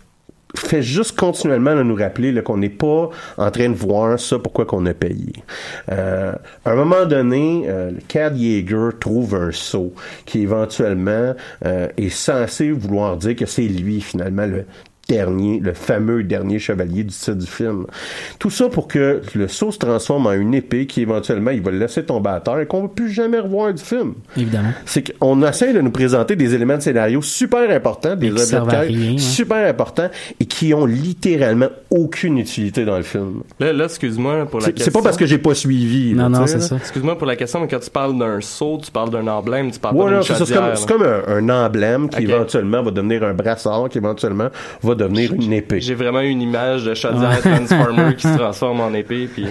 fait juste continuellement là, nous rappeler qu'on n'est pas en train de voir ça pourquoi qu'on a payé. Euh, à un moment donné, euh, Cad Yeager trouve un saut qui éventuellement euh, est censé vouloir dire que c'est lui finalement le dernier, le fameux dernier chevalier du titre du film. Tout ça pour que le saut se transforme en une épée qui éventuellement il va le laisser tomber à terre et qu'on ne va plus jamais revoir du film. Évidemment. C'est qu'on essaie de nous présenter des éléments de scénario super importants, des objets de hein. super importants et qui ont littéralement aucune utilité dans le film. Là, là excuse-moi pour la question. c'est pas parce que j'ai pas suivi. là, Non, non, c'est ça. Excuse-moi pour la question, mais quand tu parles d'un saut, tu parles d'un emblème, tu parles Ouais, pas d'une c'est comme, un, un emblème qui éventuellement va devenir un brassard, qui éventuellement va devenir une épée. J'ai vraiment une image de chaudière Transformer qui se [LAUGHS] transforme en épée, puis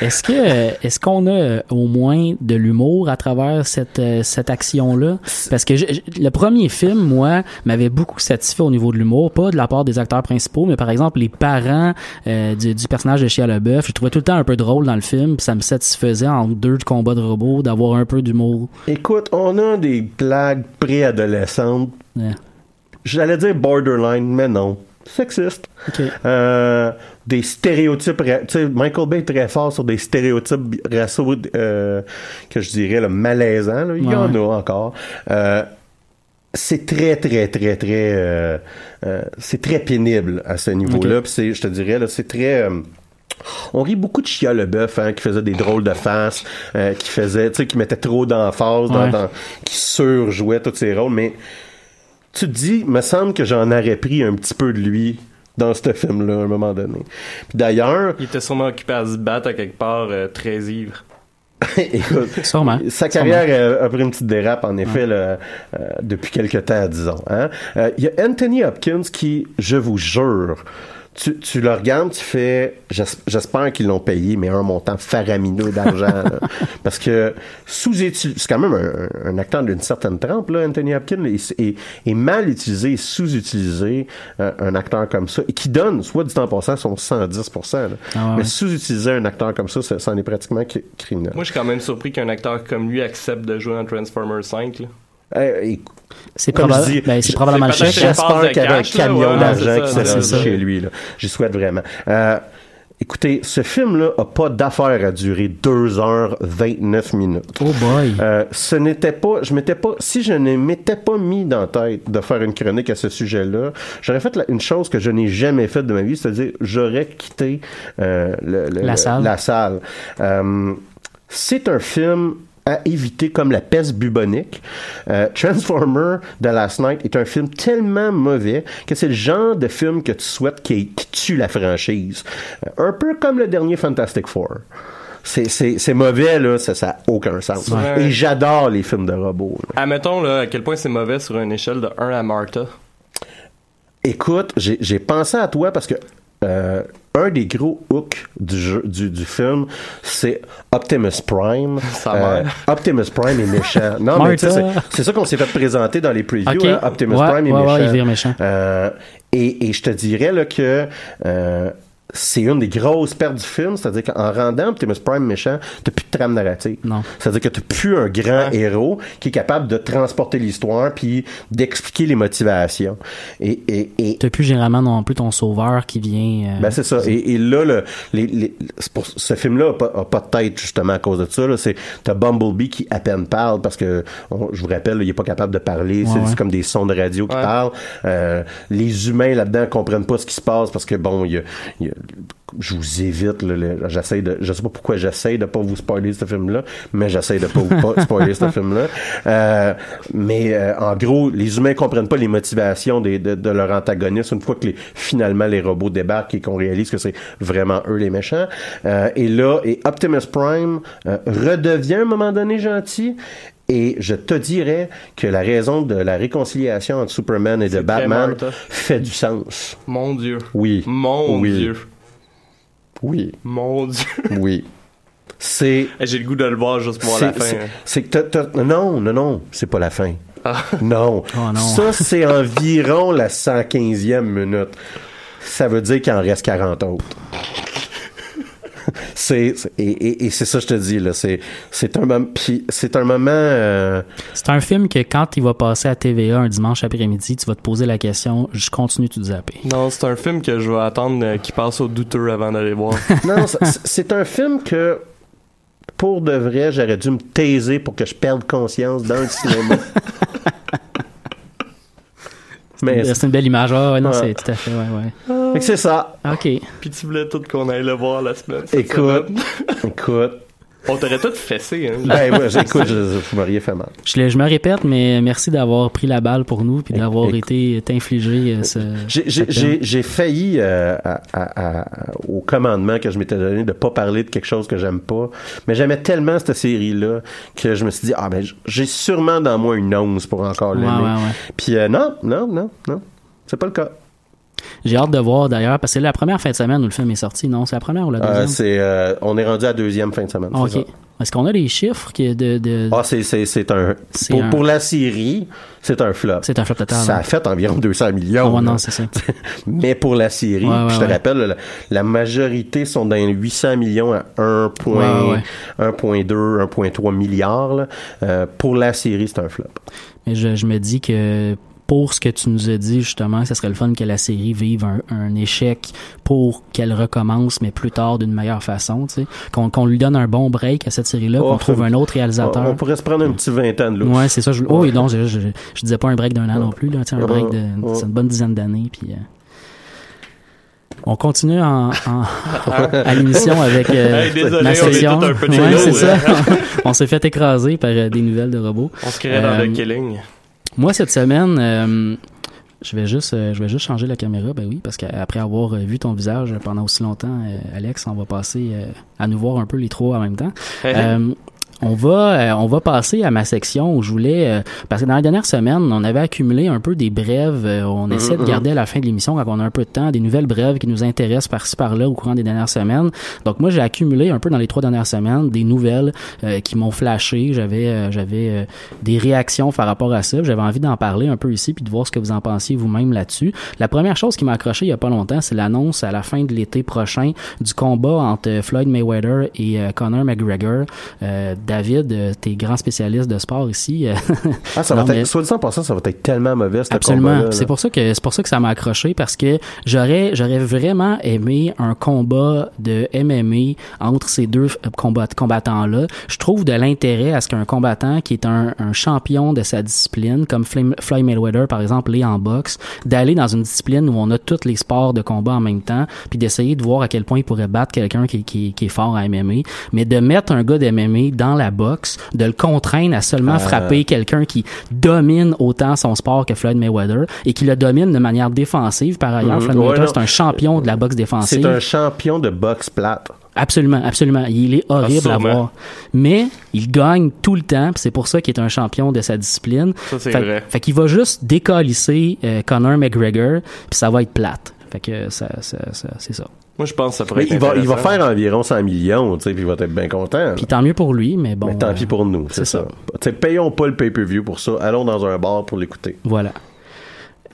Est-ce que euh, est-ce qu'on a euh, au moins de l'humour à travers cette euh, cette action là Parce que je- je- le premier film, moi, m'avait beaucoup satisfait au niveau de l'humour, pas de la part des acteurs principaux, mais par exemple les parents euh, du, du personnage de Shia LaBeouf. Je trouvais tout le temps un peu drôle dans le film, puis ça me satisfaisait en deux combats de robots d'avoir un peu d'humour. Écoute, on a des blagues préadolescentes. Ouais. J'allais dire borderline, mais non. Sexiste. Ok. Euh, des stéréotypes. ra- Tu sais, Michael Bay est très fort sur des stéréotypes raciaux euh, que je dirais là, malaisants. là. Il y en a encore. Euh, c'est très, très, très, très... euh, c'est très pénible à ce niveau-là. Ok. Puis c'est, je te dirais, c'est très... on rit beaucoup de Chia Leboeuf, hein, qui faisait des drôles de faces, euh, qui faisait, tu sais, qui mettait trop d'emphase, dans, Ouais. dans- qui surjouait tous ses rôles, mais tu te dis, me semble que j'en aurais pris un petit peu de lui dans ce film-là, à un moment donné. Puis d'ailleurs, il était sûrement occupé à se battre à quelque part euh, très ivre. [LAUGHS] écoute, Sûrement. sa carrière a pris une petite dérape, en effet, là, euh, depuis quelque temps, disons. hein. Euh, Il y a Anthony Hopkins qui, je vous jure, tu, tu le regardes, tu fais, j'es- j'espère qu'ils l'ont payé, mais un montant faramineux d'argent. [LAUGHS] Parce que sous c'est quand même un, un acteur d'une certaine trempe, là, Anthony Hopkins, et, et, et mal utilisé, et sous-utilisé, euh, un acteur comme ça, et qui donne, soit du temps passant, son 110%. là. Ah ouais, mais sous-utiliser un acteur comme ça, ça, ça en est pratiquement cri- criminel. Moi, je suis quand même surpris qu'un acteur comme lui accepte de jouer dans Transformers 5. là. Euh, C'est comme proba- je dis, ben, probablement le chef. J'espère qu'il y avait un camion ouais, d'argent qui s'est rendu chez lui. là. J'y souhaite vraiment. Euh, écoutez, ce film-là a pas d'affaire à durer 2h29 minutes. Oh boy. Euh, ce n'était pas, je m'étais pas, si je ne m'étais pas mis dans la tête de faire une chronique à ce sujet-là, j'aurais fait la- une chose que je n'ai jamais faite de ma vie, c'est-à-dire j'aurais quitté euh, le- le- La le- salle. la salle. Euh, c'est un film à éviter comme la peste bubonique. Euh, Transformer The Last Night est un film tellement mauvais que c'est le genre de film que tu souhaites qui, qui tue la franchise. Euh, un peu comme le dernier Fantastic Four. C'est, mauvais, là, ça n'a aucun sens. Ouais. Et j'adore les films de robots. là. Admettons là, à quel point c'est mauvais sur une échelle de 1 à Martha. Écoute, j'ai pensé à toi parce que euh, un des gros hooks du, jeu, du, du film, c'est Optimus Prime. [LAUGHS] Euh. Optimus Prime est méchant. [LAUGHS] Non, mais tu sais, Martha. c'est, ça qu'on s'est fait présenter dans les previews. Hein. Optimus Ouais, Prime est ouais, ouais, méchant. il vire méchant. Euh, et, et je te dirais là, que c'est une des grosses pertes du film, c'est-à-dire qu'en rendant Optimus Prime méchant, t'as plus de trame narrative. Non. C'est-à-dire que t'as plus un grand héros qui est capable de transporter l'histoire puis d'expliquer les motivations. Et, et, et T'as plus généralement non plus ton sauveur qui vient. euh, ben c'est ça. Et, et là, le, les, les- c'est pour, ce film-là a pas, a pas de tête justement à cause de ça. Là. C'est t'as Bumblebee qui à peine parle parce que on- je vous rappelle, là, il est pas capable de parler. c'est, Ouais, c'est ouais. comme des sons de radio qui Ouais. parlent. Euh, les humains là-dedans comprennent pas ce qui se passe parce que bon, il y a, il y a- je vous évite. j'essaie de, je sais pas pourquoi j'essaie de pas vous spoiler ce film-là, mais j'essaie de pas vous pas [LAUGHS] spoiler ce film-là. Euh, mais euh, en gros, les humains comprennent pas les motivations des, de, de leur antagoniste une fois que les, finalement les robots débarquent et qu'on réalise que c'est vraiment eux les méchants. Euh, et là, et Optimus Prime euh, redevient à un moment donné gentil. Et je te dirais que la raison de la réconciliation entre Superman et de Batman fait du sens. Mon Dieu. Oui. Mon Oui. Dieu. Oui. Mon Dieu. Oui. C'est [LAUGHS] J'ai le goût de le voir juste pour voir la fin. c'est- C'est que t'as- t'as- non, non, non, c'est pas la fin. Ah. Non. [LAUGHS] Oh non. Ça, c'est environ la 115e minute. Ça veut dire qu'il en reste 40 autres. [LAUGHS] c'est et, et, et c'est ça que je te dis là c'est c'est un c'est un moment euh, C'est un film que quand il va passer à TVA un dimanche après-midi, tu vas te poser la question, je continue tout zapper. Non, c'est un film que je vais attendre euh, qu'il passe au douteux avant d'aller voir. [LAUGHS] non c'est- c'est un film que pour de vrai j'aurais dû me taiser pour que je perde conscience dans le cinéma [LAUGHS] mais C'est une belle image. Ah, ouais, non, Ouais. c'est tout à fait, ouais, ouais. fait que c'est ça OK. Puis tu voulais tout qu'on aille le voir la semaine. écoute semaine. écoute On t'aurait tout fessé, hein. ben ouais j'écoute je, je m'aurais fait mal Je, me répète, mais merci d'avoir pris la balle pour nous puis d'avoir Écoute. été infligé euh, ce. J'ai- failli euh, à- à- à- au commandement que je m'étais donné de pas parler de quelque chose que j'aime pas, mais j'aimais tellement cette série-là que je me suis dit ah ben j'ai sûrement dans moi une once pour encore Ouais, l'aimer. ouais, ouais. Puis euh, non, non, non, non, c'est pas le cas. J'ai hâte de voir d'ailleurs, parce que c'est la première fin de semaine où le film est sorti, non? C'est la première ou la Euh, deuxième? c'est euh, on est rendu à la deuxième fin de semaine. Ah, c'est ok. Est-ce qu'on a les chiffres que de. de- Ah, c'est c'est c'est un C'est pour, un- pour la série, c'est un flop. C'est un flop total. Ça hein. a fait environ 200 millions. Ah ouais, non, c'est ça. [LAUGHS] Mais pour la série, Ouais, ouais, puis je te rappelle, la, la majorité sont dans les 800 millions à 1 point- Ouais, ouais. 1.2, 1.3 milliards. là. Euh, pour la série, c'est un flop. Mais je, je me dis que pour ce que tu nous as dit, justement, ça serait le fun que la série vive un, un échec pour qu'elle recommence, mais plus tard d'une meilleure façon, tu sais. Qu'on qu'on lui donne un bon break à cette série-là, Oh, qu'on trouve un autre réalisateur. On, on pourrait se prendre un petit 20 ans de lousse. Ouais, c'est ça. Je, oh, et non, je, je, je disais pas un break d'un an non plus, là, un break de une bonne dizaine d'années, puis. euh, on continue en, en- [LAUGHS] à l'émission avec euh, Hey, désolé, ma on session. peu ouais, ça. [LAUGHS] on s'est fait écraser par euh, des nouvelles de robots. On se créait dans Euh, le killing. Moi, cette semaine, euh, je vais juste, euh, je vais juste changer la caméra, ben oui, parce qu'après avoir euh, vu ton visage pendant aussi longtemps, Alex, on va passer à nous voir un peu les trois en même temps. [LAUGHS] On va, euh, on va passer à ma section où je voulais, euh, parce que dans les dernières semaines, on avait accumulé un peu des brèves. euh, on essaie de garder à la fin de l'émission, quand on a un peu de temps, des nouvelles brèves qui nous intéressent par-ci par-là au courant des dernières semaines. Donc moi, j'ai accumulé un peu dans les trois dernières semaines des nouvelles euh, qui m'ont flashé. J'avais, euh, j'avais euh, des réactions par rapport à ça. J'avais envie d'en parler un peu ici puis de voir ce que vous en pensiez vous-même là-dessus. La première chose qui m'a accroché il y a pas longtemps, c'est l'annonce à la fin de l'été prochain du combat entre Floyd Mayweather et Conor McGregor. David, euh, t'es grand spécialiste de sport ici. euh, Ah, ça [LAUGHS] Non, va être, soit dit en passant, ça va être tellement mauvais, Absolument. C'est pour ça que c'est pour ça que ça m'a accroché parce que j'aurais j'aurais vraiment aimé un combat de MMA entre ces deux euh, combat- combattants là. Je trouve de l'intérêt à ce qu'un combattant qui est un, un champion de sa discipline comme Floyd Mayweather par exemple est en boxe, d'aller dans une discipline où on a tous les sports de combat en même temps, puis d'essayer de voir à quel point il pourrait battre quelqu'un qui, qui, qui est fort à MMA, mais de mettre un gars de MMA dans la boxe, de le contraindre à seulement Euh. frapper quelqu'un qui domine autant son sport que Floyd Mayweather et qui le domine de manière défensive par ailleurs. Mhm. Floyd Ouais, Mayweather, c'est un champion de la boxe défensive. C'est un champion de boxe plate. Absolument, absolument. Il est horrible à voir. Mais il gagne tout le temps, c'est pour ça qu'il est un champion de sa discipline. Ça, c'est vrai. Fait qu'il va juste décalisser euh, Conor McGregor, puis ça va être plate. Fait que ça, ça, ça- c'est ça. Moi, je pense que ça pourrait Mais être il va, il va faire environ 100 millions, tu sais, puis il va être bien content. Puis tant mieux pour lui, mais bon. Mais tant euh, pis pour nous, c'est c'est ça. ça. Tu sais, payons pas le pay-per-view pour ça. Allons dans un bar pour l'écouter. Voilà.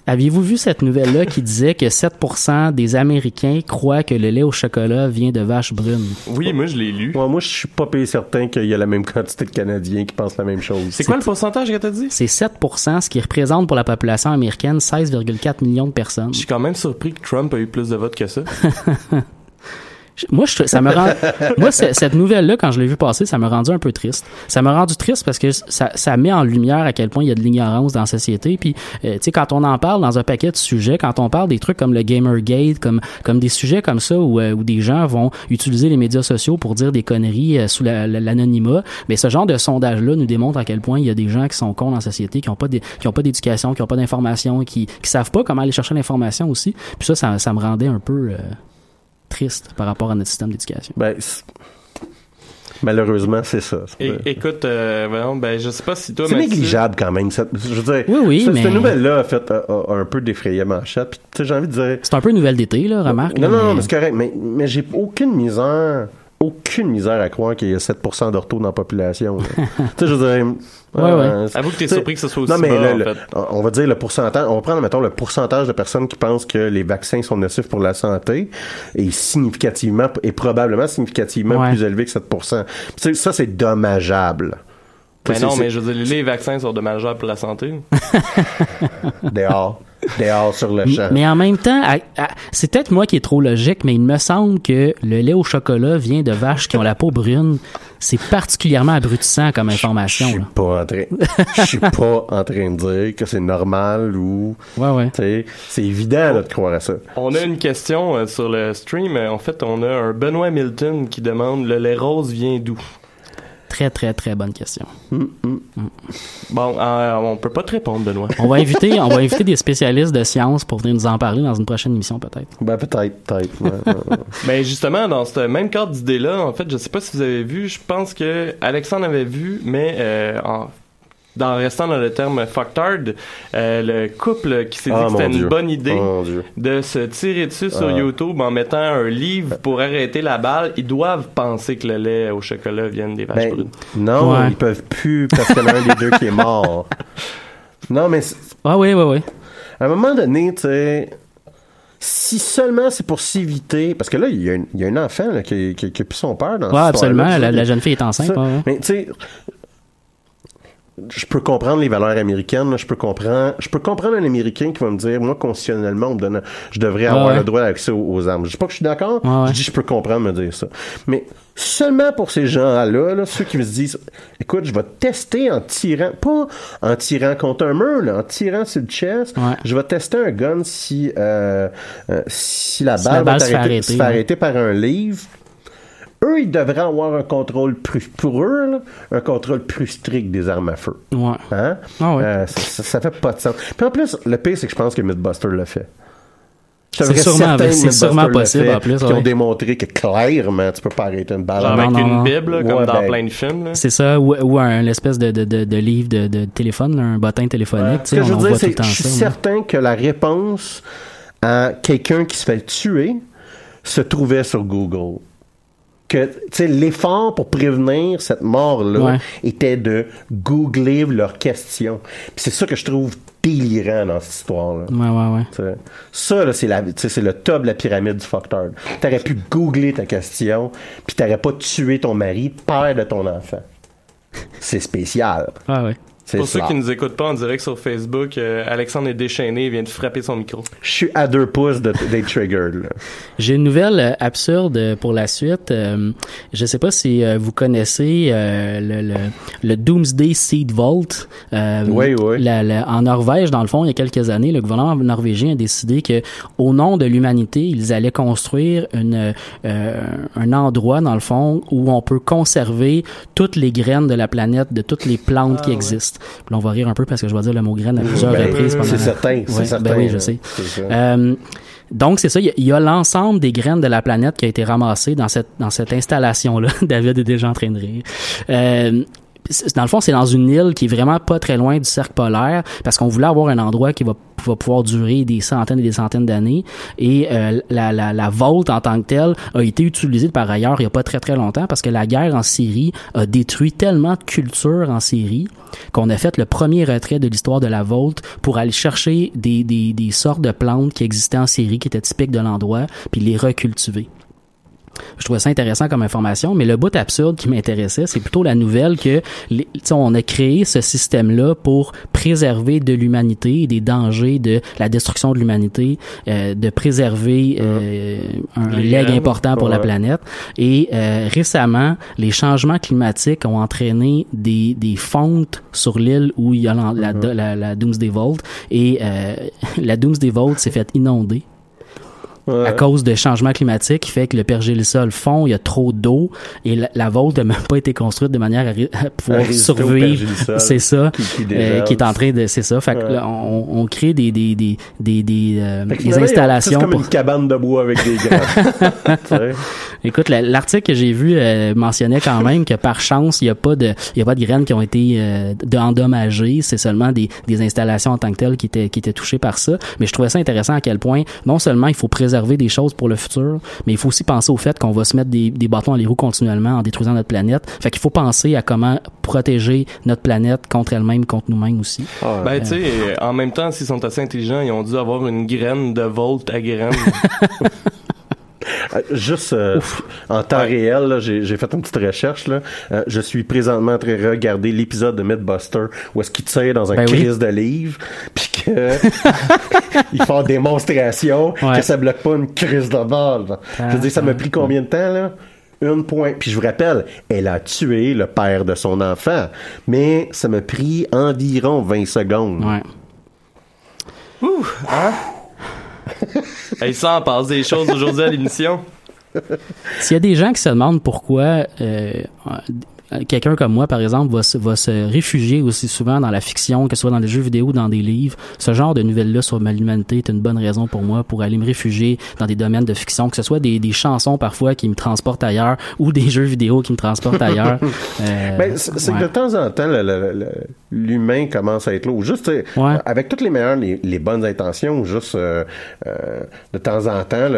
Aviez-vous vu cette nouvelle-là qui disait que 7% des Américains croient que le lait au chocolat vient de vaches brunes? Oui, moi, je l'ai lu. Moi, moi je suis pas payé certain qu'il y a la même quantité de Canadiens qui pensent la même chose. C'est quoi le pourcentage que t'as dit? C'est 7%, ce qui représente pour la population américaine 16,4 millions de personnes. Je suis quand même surpris que Trump a eu plus de votes que ça. [LAUGHS] Moi, je, ça me rend, [LAUGHS] moi, cette nouvelle-là, quand je l'ai vu passer, ça m'a rendu un peu triste. Ça m'a rendu triste parce que ça, ça met en lumière à quel point il y a de l'ignorance dans la société. Puis, euh, tu sais, quand on en parle dans un paquet de sujets, quand on parle des trucs comme le Gamergate, comme comme des sujets comme ça où, euh, où des gens vont utiliser les médias sociaux pour dire des conneries euh, sous la- la- l'anonymat, mais ce genre de sondage-là nous démontre à quel point il y a des gens qui sont cons dans la société, qui ont pas qui ont pas d'éducation, qui ont pas d'information, qui qui savent pas comment aller chercher l'information aussi. Puis ça, ça, ça me rendait un peu euh, triste par rapport à notre système d'éducation. Ben, malheureusement, c'est ça. Et, écoute, euh, ben, je sais pas si toi, C'est négligeable quand même. je veux dire, Oui, oui, cette, mais- cette nouvelle-là a fait a- a un peu défrayer tu sais, j'ai envie de dire. C'est un peu une nouvelle d'été, là, remarque. Non, là, non, non, mais- c'est correct. Mais, mais j'ai aucune misère, aucune misère à croire qu'il y a 7% d'ortho dans la population. [LAUGHS] tu sais, je veux dire. Ouais, euh, ouais. Avoue que t'es surpris que ce soit aussi Non, mais bas, en le- fait. on va dire le pourcentage. On va prendre, mettons, le pourcentage de personnes qui pensent que les vaccins sont nocifs pour la santé est significativement, et probablement significativement Ouais. plus élevé que 7%. Puis, tu sais, ça, c'est dommageable. Mais non, mais je veux dire, les vaccins sont dommageables pour la santé. [LAUGHS] Dehors. Dehors sur le champ. Mais en même temps, c'est peut-être moi qui est trop logique, mais il me semble que le lait au chocolat vient de vaches qui ont la peau brune. C'est particulièrement abrutissant comme Je information. suis là. pas en train, je suis pas en train de dire que c'est normal ou, Ouais, ouais. tu sais, c'est évident là, de croire à ça. On a une question euh, sur le stream. En fait, on a un Benoît Milton qui demande le lait rose vient d'où? Très, très, très bonne question. Bon, euh, on peut pas te répondre, Benoît. On va inviter, on va inviter des spécialistes de sciences pour venir nous en parler dans une prochaine émission, peut-être. Ben peut-être, peut-être. ouais, ouais, ouais. Mais [LAUGHS] justement, dans ce même cadre d'idée-là, en fait, je sais pas si vous avez vu, je pense que Alexandre avait vu, mais euh, en, dans restant dans le terme fucktard, euh, le couple qui s'est dit Ah, que c'était une bonne idée Oh, de se tirer dessus sur Ah. YouTube en mettant un livre pour arrêter la balle, ils doivent penser que le lait au chocolat vient des vaches Ben, brunes. non, Ouais. ils peuvent plus parce qu'il y en a un des deux qui est mort. [LAUGHS] Non, mais Ah oui, oui, oui. à un moment donné, tu sais, si seulement c'est pour s'éviter, parce que là, il y a un, il y a un enfant là, qui, qui, qui a plus son père dans Ouais, cette absolument. La, la jeune fille est enceinte. Ça, ouais, ouais. Mais tu sais, je peux comprendre les valeurs américaines. Je peux comprendre, je peux comprendre un Américain qui va me dire, moi constitutionnellement, on me donne, je devrais avoir ouais. le droit d'accès aux, aux armes. Je dis pas que je suis d'accord. Je dis, je peux comprendre me dire ça. Mais seulement pour ces gens-là, là, ceux qui me disent, écoute, je vais tester en tirant, pas en tirant contre un mur, là, en tirant sur le chest. Ouais. Je vais tester un gun si, euh, euh, si la Si balle, la balle va se fait arrêter, se fait arrêter par un livre. Eux, ils devraient avoir un contrôle plus, pour eux, là, un contrôle plus strict des armes à feu. Ouais. Hein? Ah ouais. Euh, ça, ça- ça fait pas de sens. Puis en plus, le pire, c'est que je pense que Mythbuster l'a fait. C'est sûrement- c'est possible, fait, en plus, Qui ont ouais. démontré que clairement, tu peux pas arrêter une balle. Genre non, avec non, une non. bible, là, comme Ouais, dans ben, plein de films. C'est ça, ou, ou un espèce de, de, de, de livre de, de téléphone, là, un bottin téléphonique. Que je veux dire, c'est je suis certain que la réponse à quelqu'un qui se fait tuer se trouvait sur Google. Que, l'effort pour prévenir cette mort-là Ouais. était de googler leurs questions. C'est ça que je trouve délirant dans cette histoire-là. Ouais, ouais, ouais. Tu sais. Ça, là, c'est la, le top de la pyramide du fucktard. T'aurais pu googler ta question, puis t'aurais pas tué ton mari, père de ton enfant. C'est spécial. Ah ouais. C'est Pour ceux qui nous écoutent pas en direct sur Facebook, euh, Alexandre est déchaîné, il vient de frapper son micro. Je suis à deux pouces de, des triggered, là. [LAUGHS] J'ai une nouvelle euh, absurde euh, pour la suite. Euh, je sais pas si euh, vous connaissez euh, le, le, le Doomsday Seed Vault. Euh, Oui, oui. la- la- en Norvège, dans le fond, il y a quelques années, le gouvernement norvégien a décidé que, au nom de l'humanité, ils allaient construire une, euh, un endroit, dans le fond, où on peut conserver toutes les graines de la planète, de toutes les plantes qui existent. Puis là, on va rire un peu parce que je vais dire le mot graine à plusieurs Ben, reprises. c'est la- certain, c'est Ouais, certain. Ben oui, je sais. C'est. Euh, donc c'est ça, il y a- l'ensemble des graines de la planète qui a été ramassé dans cette dans cette installation là. [LAUGHS] David est déjà en train de rire. Euh, c'est- dans le fond, c'est dans une île qui est vraiment pas très loin du cercle polaire parce qu'on voulait avoir un endroit qui va, pouvoir durer des centaines et des centaines d'années et euh, la, la, en tant que telle a été utilisée par ailleurs il y a pas très très longtemps parce que la guerre en Syrie a détruit tellement de cultures en Syrie qu'on a fait le premier retrait de l'histoire de la volte pour aller chercher des, des, des sortes de plantes qui existaient en Syrie qui étaient typiques de l'endroit puis les recultiver. Je trouvais ça intéressant comme information, mais le bout absurde qui m'intéressait, c'est plutôt la nouvelle que les- on a créé ce système-là pour préserver de l'humanité et des dangers de la destruction de l'humanité, euh, de préserver euh, un, un leg important pour la planète. Et euh, récemment, les changements climatiques ont entraîné des, des fontes sur l'île où il y a la, la, la, la Doomsday Vault. Et euh, [LAUGHS] la Doomsday Vault s'est fait inonder Ouais. à cause de changements climatiques qui fait que le pergélisol fond, il y a trop d'eau et la, la n'a même pas été construite de manière à, pouvoir À survivre. C'est ça. qui- qui euh, qui est en train de c'est ça fait que là, on, on crée des des des des des, euh, des installations C'est comme pour une cabane de bois avec des graines. [LAUGHS] Écoute, la- l'article que j'ai vu euh, mentionnait quand même que par chance, il n'y a pas de, il y a pas de graines qui ont été euh, endommagées. C'est seulement des, des installations en tant que telles qui étaient, qui étaient touchées par ça. Mais je trouvais ça intéressant à quel point, non seulement il faut préserver des choses pour le futur, mais il faut aussi penser au fait qu'on va se mettre des, des bâtons dans les roues continuellement en détruisant notre planète. Fait qu'il faut penser à comment protéger notre planète contre elle-même, contre nous-mêmes aussi. Ah, Ben, tu sais, euh, en même temps, s'ils sont assez intelligents, ils ont dû avoir une graine de volt à graine. [LAUGHS] Euh, Juste euh, en temps réel, j'ai fait une petite recherche. Là. Euh, je suis présentement en train de regarder l'épisode de Mythbuster où est-ce qu'il tire dans un Ben oui. crise de livre, puis que [LAUGHS] ils font démonstration Ouais. que ça bloque pas une crise de balle. Je veux dire, ça m'a pris combien de temps là? Une point. Puis je vous rappelle, elle a tué le père de son enfant, mais ça m'a pris environ 20 secondes. Ouais. [LAUGHS] hey, ça en passe des choses aujourd'hui à l'émission. S'il y a des gens qui se demandent pourquoi euh, quelqu'un comme moi, par exemple, va se, va se réfugier aussi souvent dans la fiction, que ce soit dans des jeux vidéo ou dans des livres, ce genre de nouvelles-là sur l'humanité est une bonne raison pour moi pour aller me réfugier dans des domaines de fiction, que ce soit des, des chansons parfois qui me transportent ailleurs ou des jeux vidéo qui me transportent ailleurs. [LAUGHS] Euh, Ben, c'est ouais. que de temps en temps, l'humain commence à être lourd. Juste, Ouais. avec toutes les meilleures, les, les bonnes intentions, juste euh, euh, de temps en temps,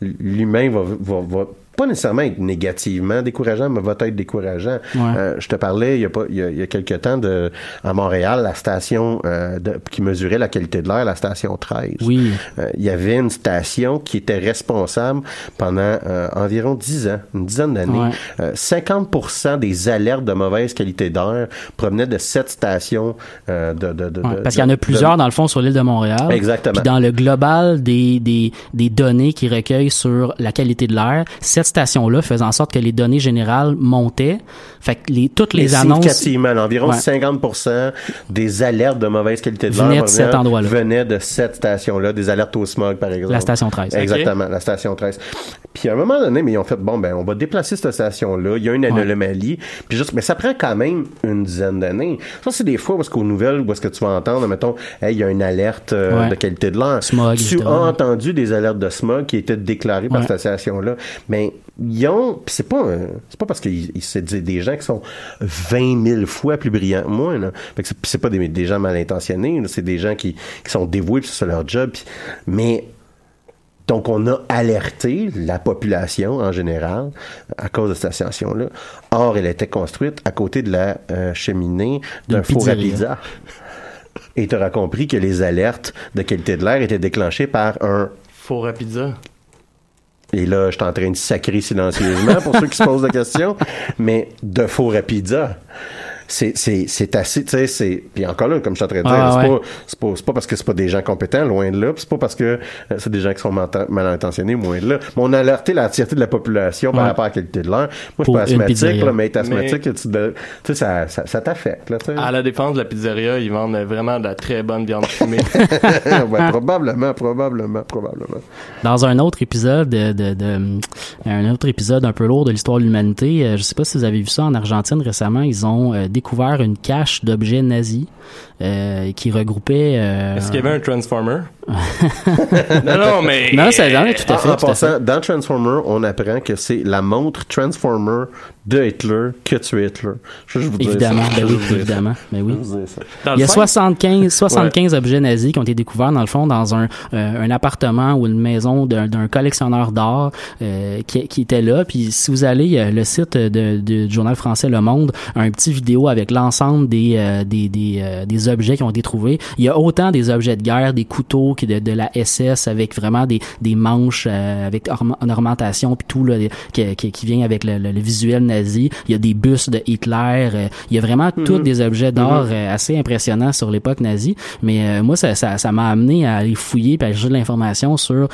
l'humain va, va, va pas nécessairement être négativement décourageant, mais va être décourageant. Ouais. Euh, je te parlais il y a pas il y a, il y a quelques temps de à Montréal, la station euh, de- qui mesurait la qualité de l'air, la station 13. Oui. Euh, il y avait une station qui était responsable pendant euh, environ 10 ans, une dizaine d'années. Ouais. Euh, 50% des alertes de mauvaise qualité d'air provenaient de cette station euh, de, de, de- Ouais, parce qu'il y en a plusieurs, dans le fond, sur l'île de Montréal. Exactement. Puis dans le global des, des, des données qui recueillent sur la qualité de l'air, cette station-là faisait en sorte que les données générales montaient. Fait que les, toutes les annonces significativement, environ Ouais. 50% des alertes de mauvaise qualité de l'air Venaient de cet venaient- endroit-là. venaient de cette station-là, des alertes au smog, par exemple. La station 13. Exactement, la station 13. Puis à un moment donné, mais ils ont fait, bon, ben, on va déplacer cette station-là, il y a une anomalie, puis juste, mais ça prend quand même une dizaine d'années. Ça, c'est des fois parce qu'aux nouvelles, où est-ce que tu vas entendre, mettons, hey, il y a une alerte euh, Ouais. de qualité de l'air. Smog, tu as entendu des alertes de smog qui étaient déclarées par cette station-là, mais ils ont, puis c'est pas, c'est pas parce que c'est des des gens qui sont 20 000 fois plus brillants que moi, là. Fait que c'est- pas des, des gens mal intentionnés, là. c'est des gens qui, qui sont dévoués, puis c'est leur job, mais donc, on a alerté la population en général à cause de cette station-là. Or, elle était construite à côté de la euh, cheminée d'un four à pizza. Et tu auras compris que les alertes de qualité de l'air étaient déclenchées par un... Four à pizza. Et là, je suis en train de sacrer silencieusement pour ceux qui se posent la question, [LAUGHS] mais de à pizza. C'est, c'est, c'est assez, tu sais, c'est, puis encore là, comme je suis en train de dire, Ah, c'est, ouais. pas, c'est, pas, c'est pas parce que c'est pas des gens compétents, loin de là, c'est pas parce que euh, c'est des gens qui sont mal, intentionnés, loin de là. Mais on a alerté la tireté de la population par Ouais. rapport à la qualité de l'air. Moi, je suis pas asthmatique, là, mais être asthmatique, Mais- tu sais, ça, ça, ça t'affecte, là, tu sais. À la défense de la pizzeria, ils vendent vraiment de la très bonne viande fumée. [LAUGHS] Ouais, probablement, probablement, probablement. Dans un autre épisode de, de, de- un autre épisode un peu lourd de l'histoire de l'humanité, euh, je sais pas si vous avez vu ça en Argentine récemment, ils ont euh, découvert une cache d'objets nazis euh, qui regroupait. euh, Est-ce qu'il y avait un Transformer? [LAUGHS] non, non, mais. Non, c'est non, tout à fait. en tout à fait. passant, dans Transformer, on apprend que c'est la montre Transformer de Hitler que tu es Hitler. Je, je vous dis Évidemment, ça. ben Je oui, vous dis ça. évidemment, ben oui. Il y a le cinq, 75, 75 objets nazis qui ont été découverts dans le fond dans un, euh, un appartement ou une maison d'un collectionneur d'art euh, qui, qui était là. Puis si vous allez euh, le site de, de- du journal français Le Monde, un petit vidéo avec l'ensemble des euh, des, des, euh, des objets qui ont été trouvés. Il y a autant des objets de guerre, des couteaux que de, de la SS avec vraiment des, des manches euh, avec en ornementation puis tout là, qui, qui, qui vient avec le, le- le visuel nazi. Il y a des bustes de Hitler. euh, il y a vraiment tous des objets d'art euh, assez impressionnants sur l'époque nazie. Mais euh, moi, ça ça ça m'a amené à aller fouiller puis à chercher de l'information sur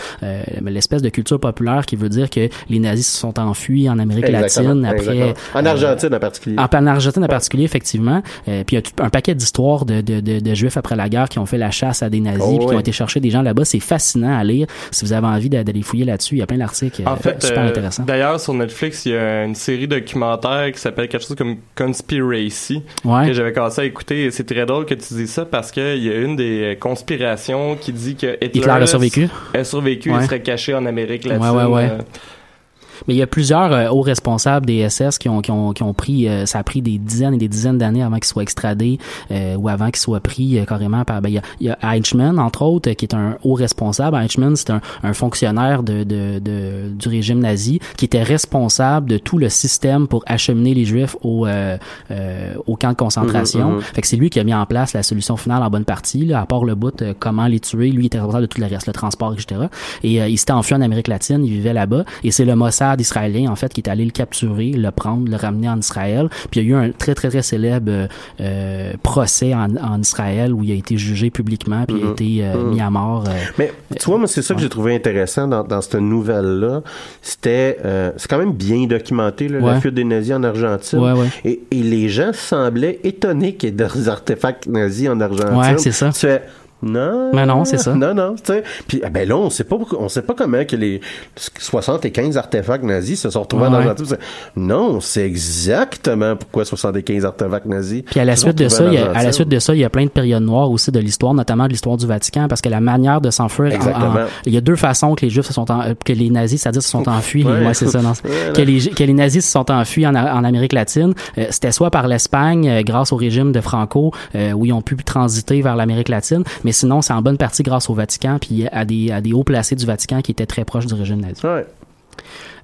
l'espèce de culture populaire qui veut dire que les nazis se sont enfuis en Amérique Exactement, latine après exactement. En Argentine en particulier. en, en Argentine en particulier, effectivement. Euh, puis il y a tout- un paquet d'histoires de, de, de, de juifs après la guerre qui ont fait la chasse à des nazis, Oh, puis qui ouais. ont été chercher des gens là-bas. C'est fascinant à lire. Si vous avez envie d'a- d'aller fouiller là-dessus, il y a plein d'articles euh, En fait, super euh, intéressants. d'ailleurs, sur Netflix, il y a une série documentaire qui s'appelle quelque chose comme Conspiracy, Ouais. que j'avais commencé à écouter. C'est très drôle que tu dises ça parce qu'il y a une des conspirations qui dit que Hitler, Hitler a survécu. a survécu Ouais. et serait caché en Amérique latine. Ouais, ouais, ouais. euh, Mais il y a plusieurs euh, hauts responsables des SS qui ont, qui ont, qui ont pris, euh, ça a pris des dizaines et des dizaines d'années avant qu'ils soient extradés euh, ou avant qu'ils soient pris euh, carrément par. Ben, il y a, il y a Eichmann entre autres qui est un haut responsable. Eichmann c'est un, un fonctionnaire de, de, de- du régime nazi qui était responsable de tout le système pour acheminer les Juifs au euh, euh, au camp de concentration. Mhm. Fait que c'est lui qui a mis en place la solution finale en bonne partie. Là, à part le bout, comment les tuer, lui il était responsable de tout le reste, le transport, etc. Et euh, il s'était enfui en Amérique latine, il vivait là-bas. Et c'est le Mossad israélien, en fait, qui est allé le capturer, le prendre, le ramener en Israël. Puis il y a eu un très, très, très célèbre euh, euh, procès en, en Israël où il a été jugé publiquement, puis il a Mhm. été euh, Mhm. mis à mort. Mais tu vois, moi, c'est ça que j'ai trouvé intéressant dans, dans cette nouvelle-là. C'était, c'est quand même bien documenté, là, la Ouais. fuite des nazis en Argentine. Ouais. Et, et les gens semblaient étonnés qu'il y ait des artefacts nazis en Argentine. Ouais, c'est ça. Tu fais, non. Mais non, c'est ça. Non, non, tu sais. Puis, ah ben là, on sait pas, on sait pas comment que les 75 artefacts nazis se sont retrouvés en Ouais. Argentine. C'est- Non, c'est exactement pourquoi 75 artefacts nazis. Puis à la suite de ça, il y a, à la suite de ça, il y a plein de périodes noires aussi de l'histoire, notamment de l'histoire du Vatican, parce que la manière de s'enfuir, il y a deux façons que les Juifs se sont, en- euh, que les nazis, c'est-à-dire se sont enfuis. Ouais. Ouais, c'est ça, non? [LAUGHS] Ouais, que les que les nazis se sont enfuis en, en Amérique latine. Euh, C'était soit par l'Espagne, euh, grâce au régime de Franco, euh, où ils ont pu transiter vers l'Amérique latine, mais sinon c'est en bonne partie grâce au Vatican, puis à des à des hauts placés du Vatican qui étaient très proches du régime nazi.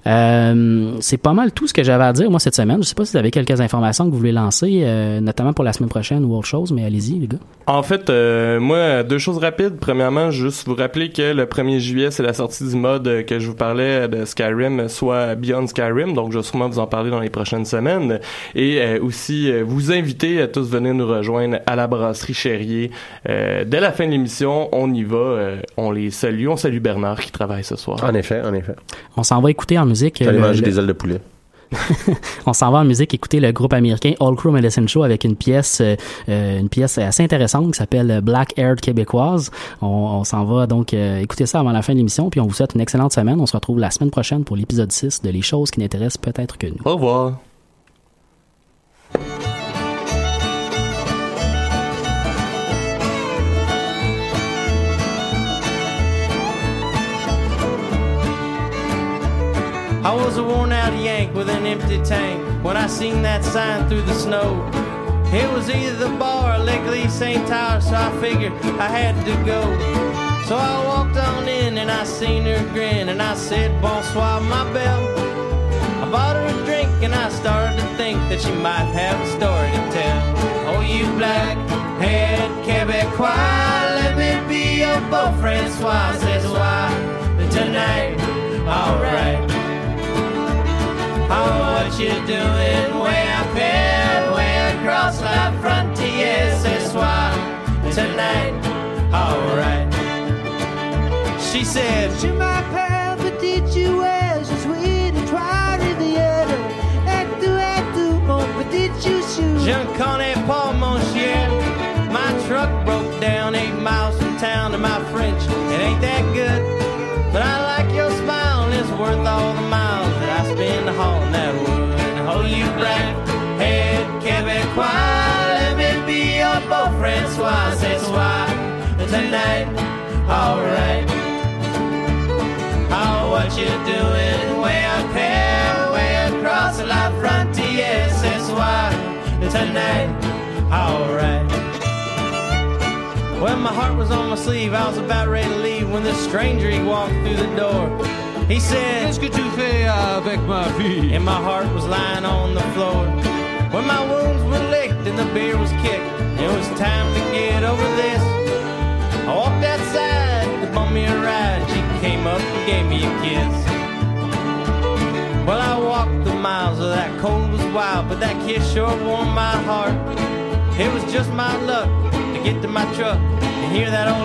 Euh, c'est pas mal tout ce que j'avais à dire moi cette semaine. Je sais pas si vous avez quelques informations que vous voulez lancer, euh, notamment pour la semaine prochaine ou autre chose, mais allez-y les gars. En fait, euh, moi, deux choses rapides. Premièrement, juste vous rappeler que le 1er juillet, c'est la sortie du mode que je vous parlais de Skyrim, soit Beyond Skyrim. Donc, je vais sûrement vous en parler dans les prochaines semaines. Et euh, aussi, euh, vous inviter à tous venir nous rejoindre à la brasserie Cherrier. Euh, dès la fin de l'émission, on y va. euh, on les salue. On salue Bernard qui travaille ce soir. En effet, en effet. On s'en va écouter en musique. J'allais le- manger le- des ailes de poulet. [LAUGHS] on s'en va en musique écouter le groupe américain All Crew Medicine Show avec une pièce euh, euh, une pièce assez intéressante qui s'appelle Black Haired Québécoise. On, on s'en va donc euh, écouter ça avant la fin de l'émission puis on vous souhaite une excellente semaine. On se retrouve la semaine prochaine pour l'épisode 6 de Les choses qui n'intéressent peut-être que nous. Au revoir. I was a worn out yank with an empty tank when I seen that sign through the snow. It was either the bar or Legally St. Tower, so I figured I had to go. So I walked on in and I seen her grin and I said, Bonsoir, my belle. I bought her a drink and I started to think that she might have a story to tell. Oh, you black head Quebecois, let me be your beau Francois. Says why tonight, alright. Oh, what you doing way up here, way across la frontier? C'est soir, tonight, alright. She said, Je m'appelle Petite Jouet, je suis de Trois-Rivières. Et tu es tout mon petit chouchou. Je ne connais pas you black head Quebecois, let me be your beau Francois. C'est soir, tonight, alright. Oh, what you doing way up here, way across la frontier? C'est soir, tonight, alright. Well, my heart was on my sleeve, I was about ready to leave when this stranger he walked through the door. He said, Qu'est-ce que tu fais avec ma fille? And my heart was lying on the floor. When my wounds were licked and the beer was kicked, it was time to get over this. I walked outside to bum me a ride. She came up and gave me a kiss. Well, I walked the miles of that cold was wild, but that kiss sure warmed my heart. It was just my luck to get to my truck and hear that old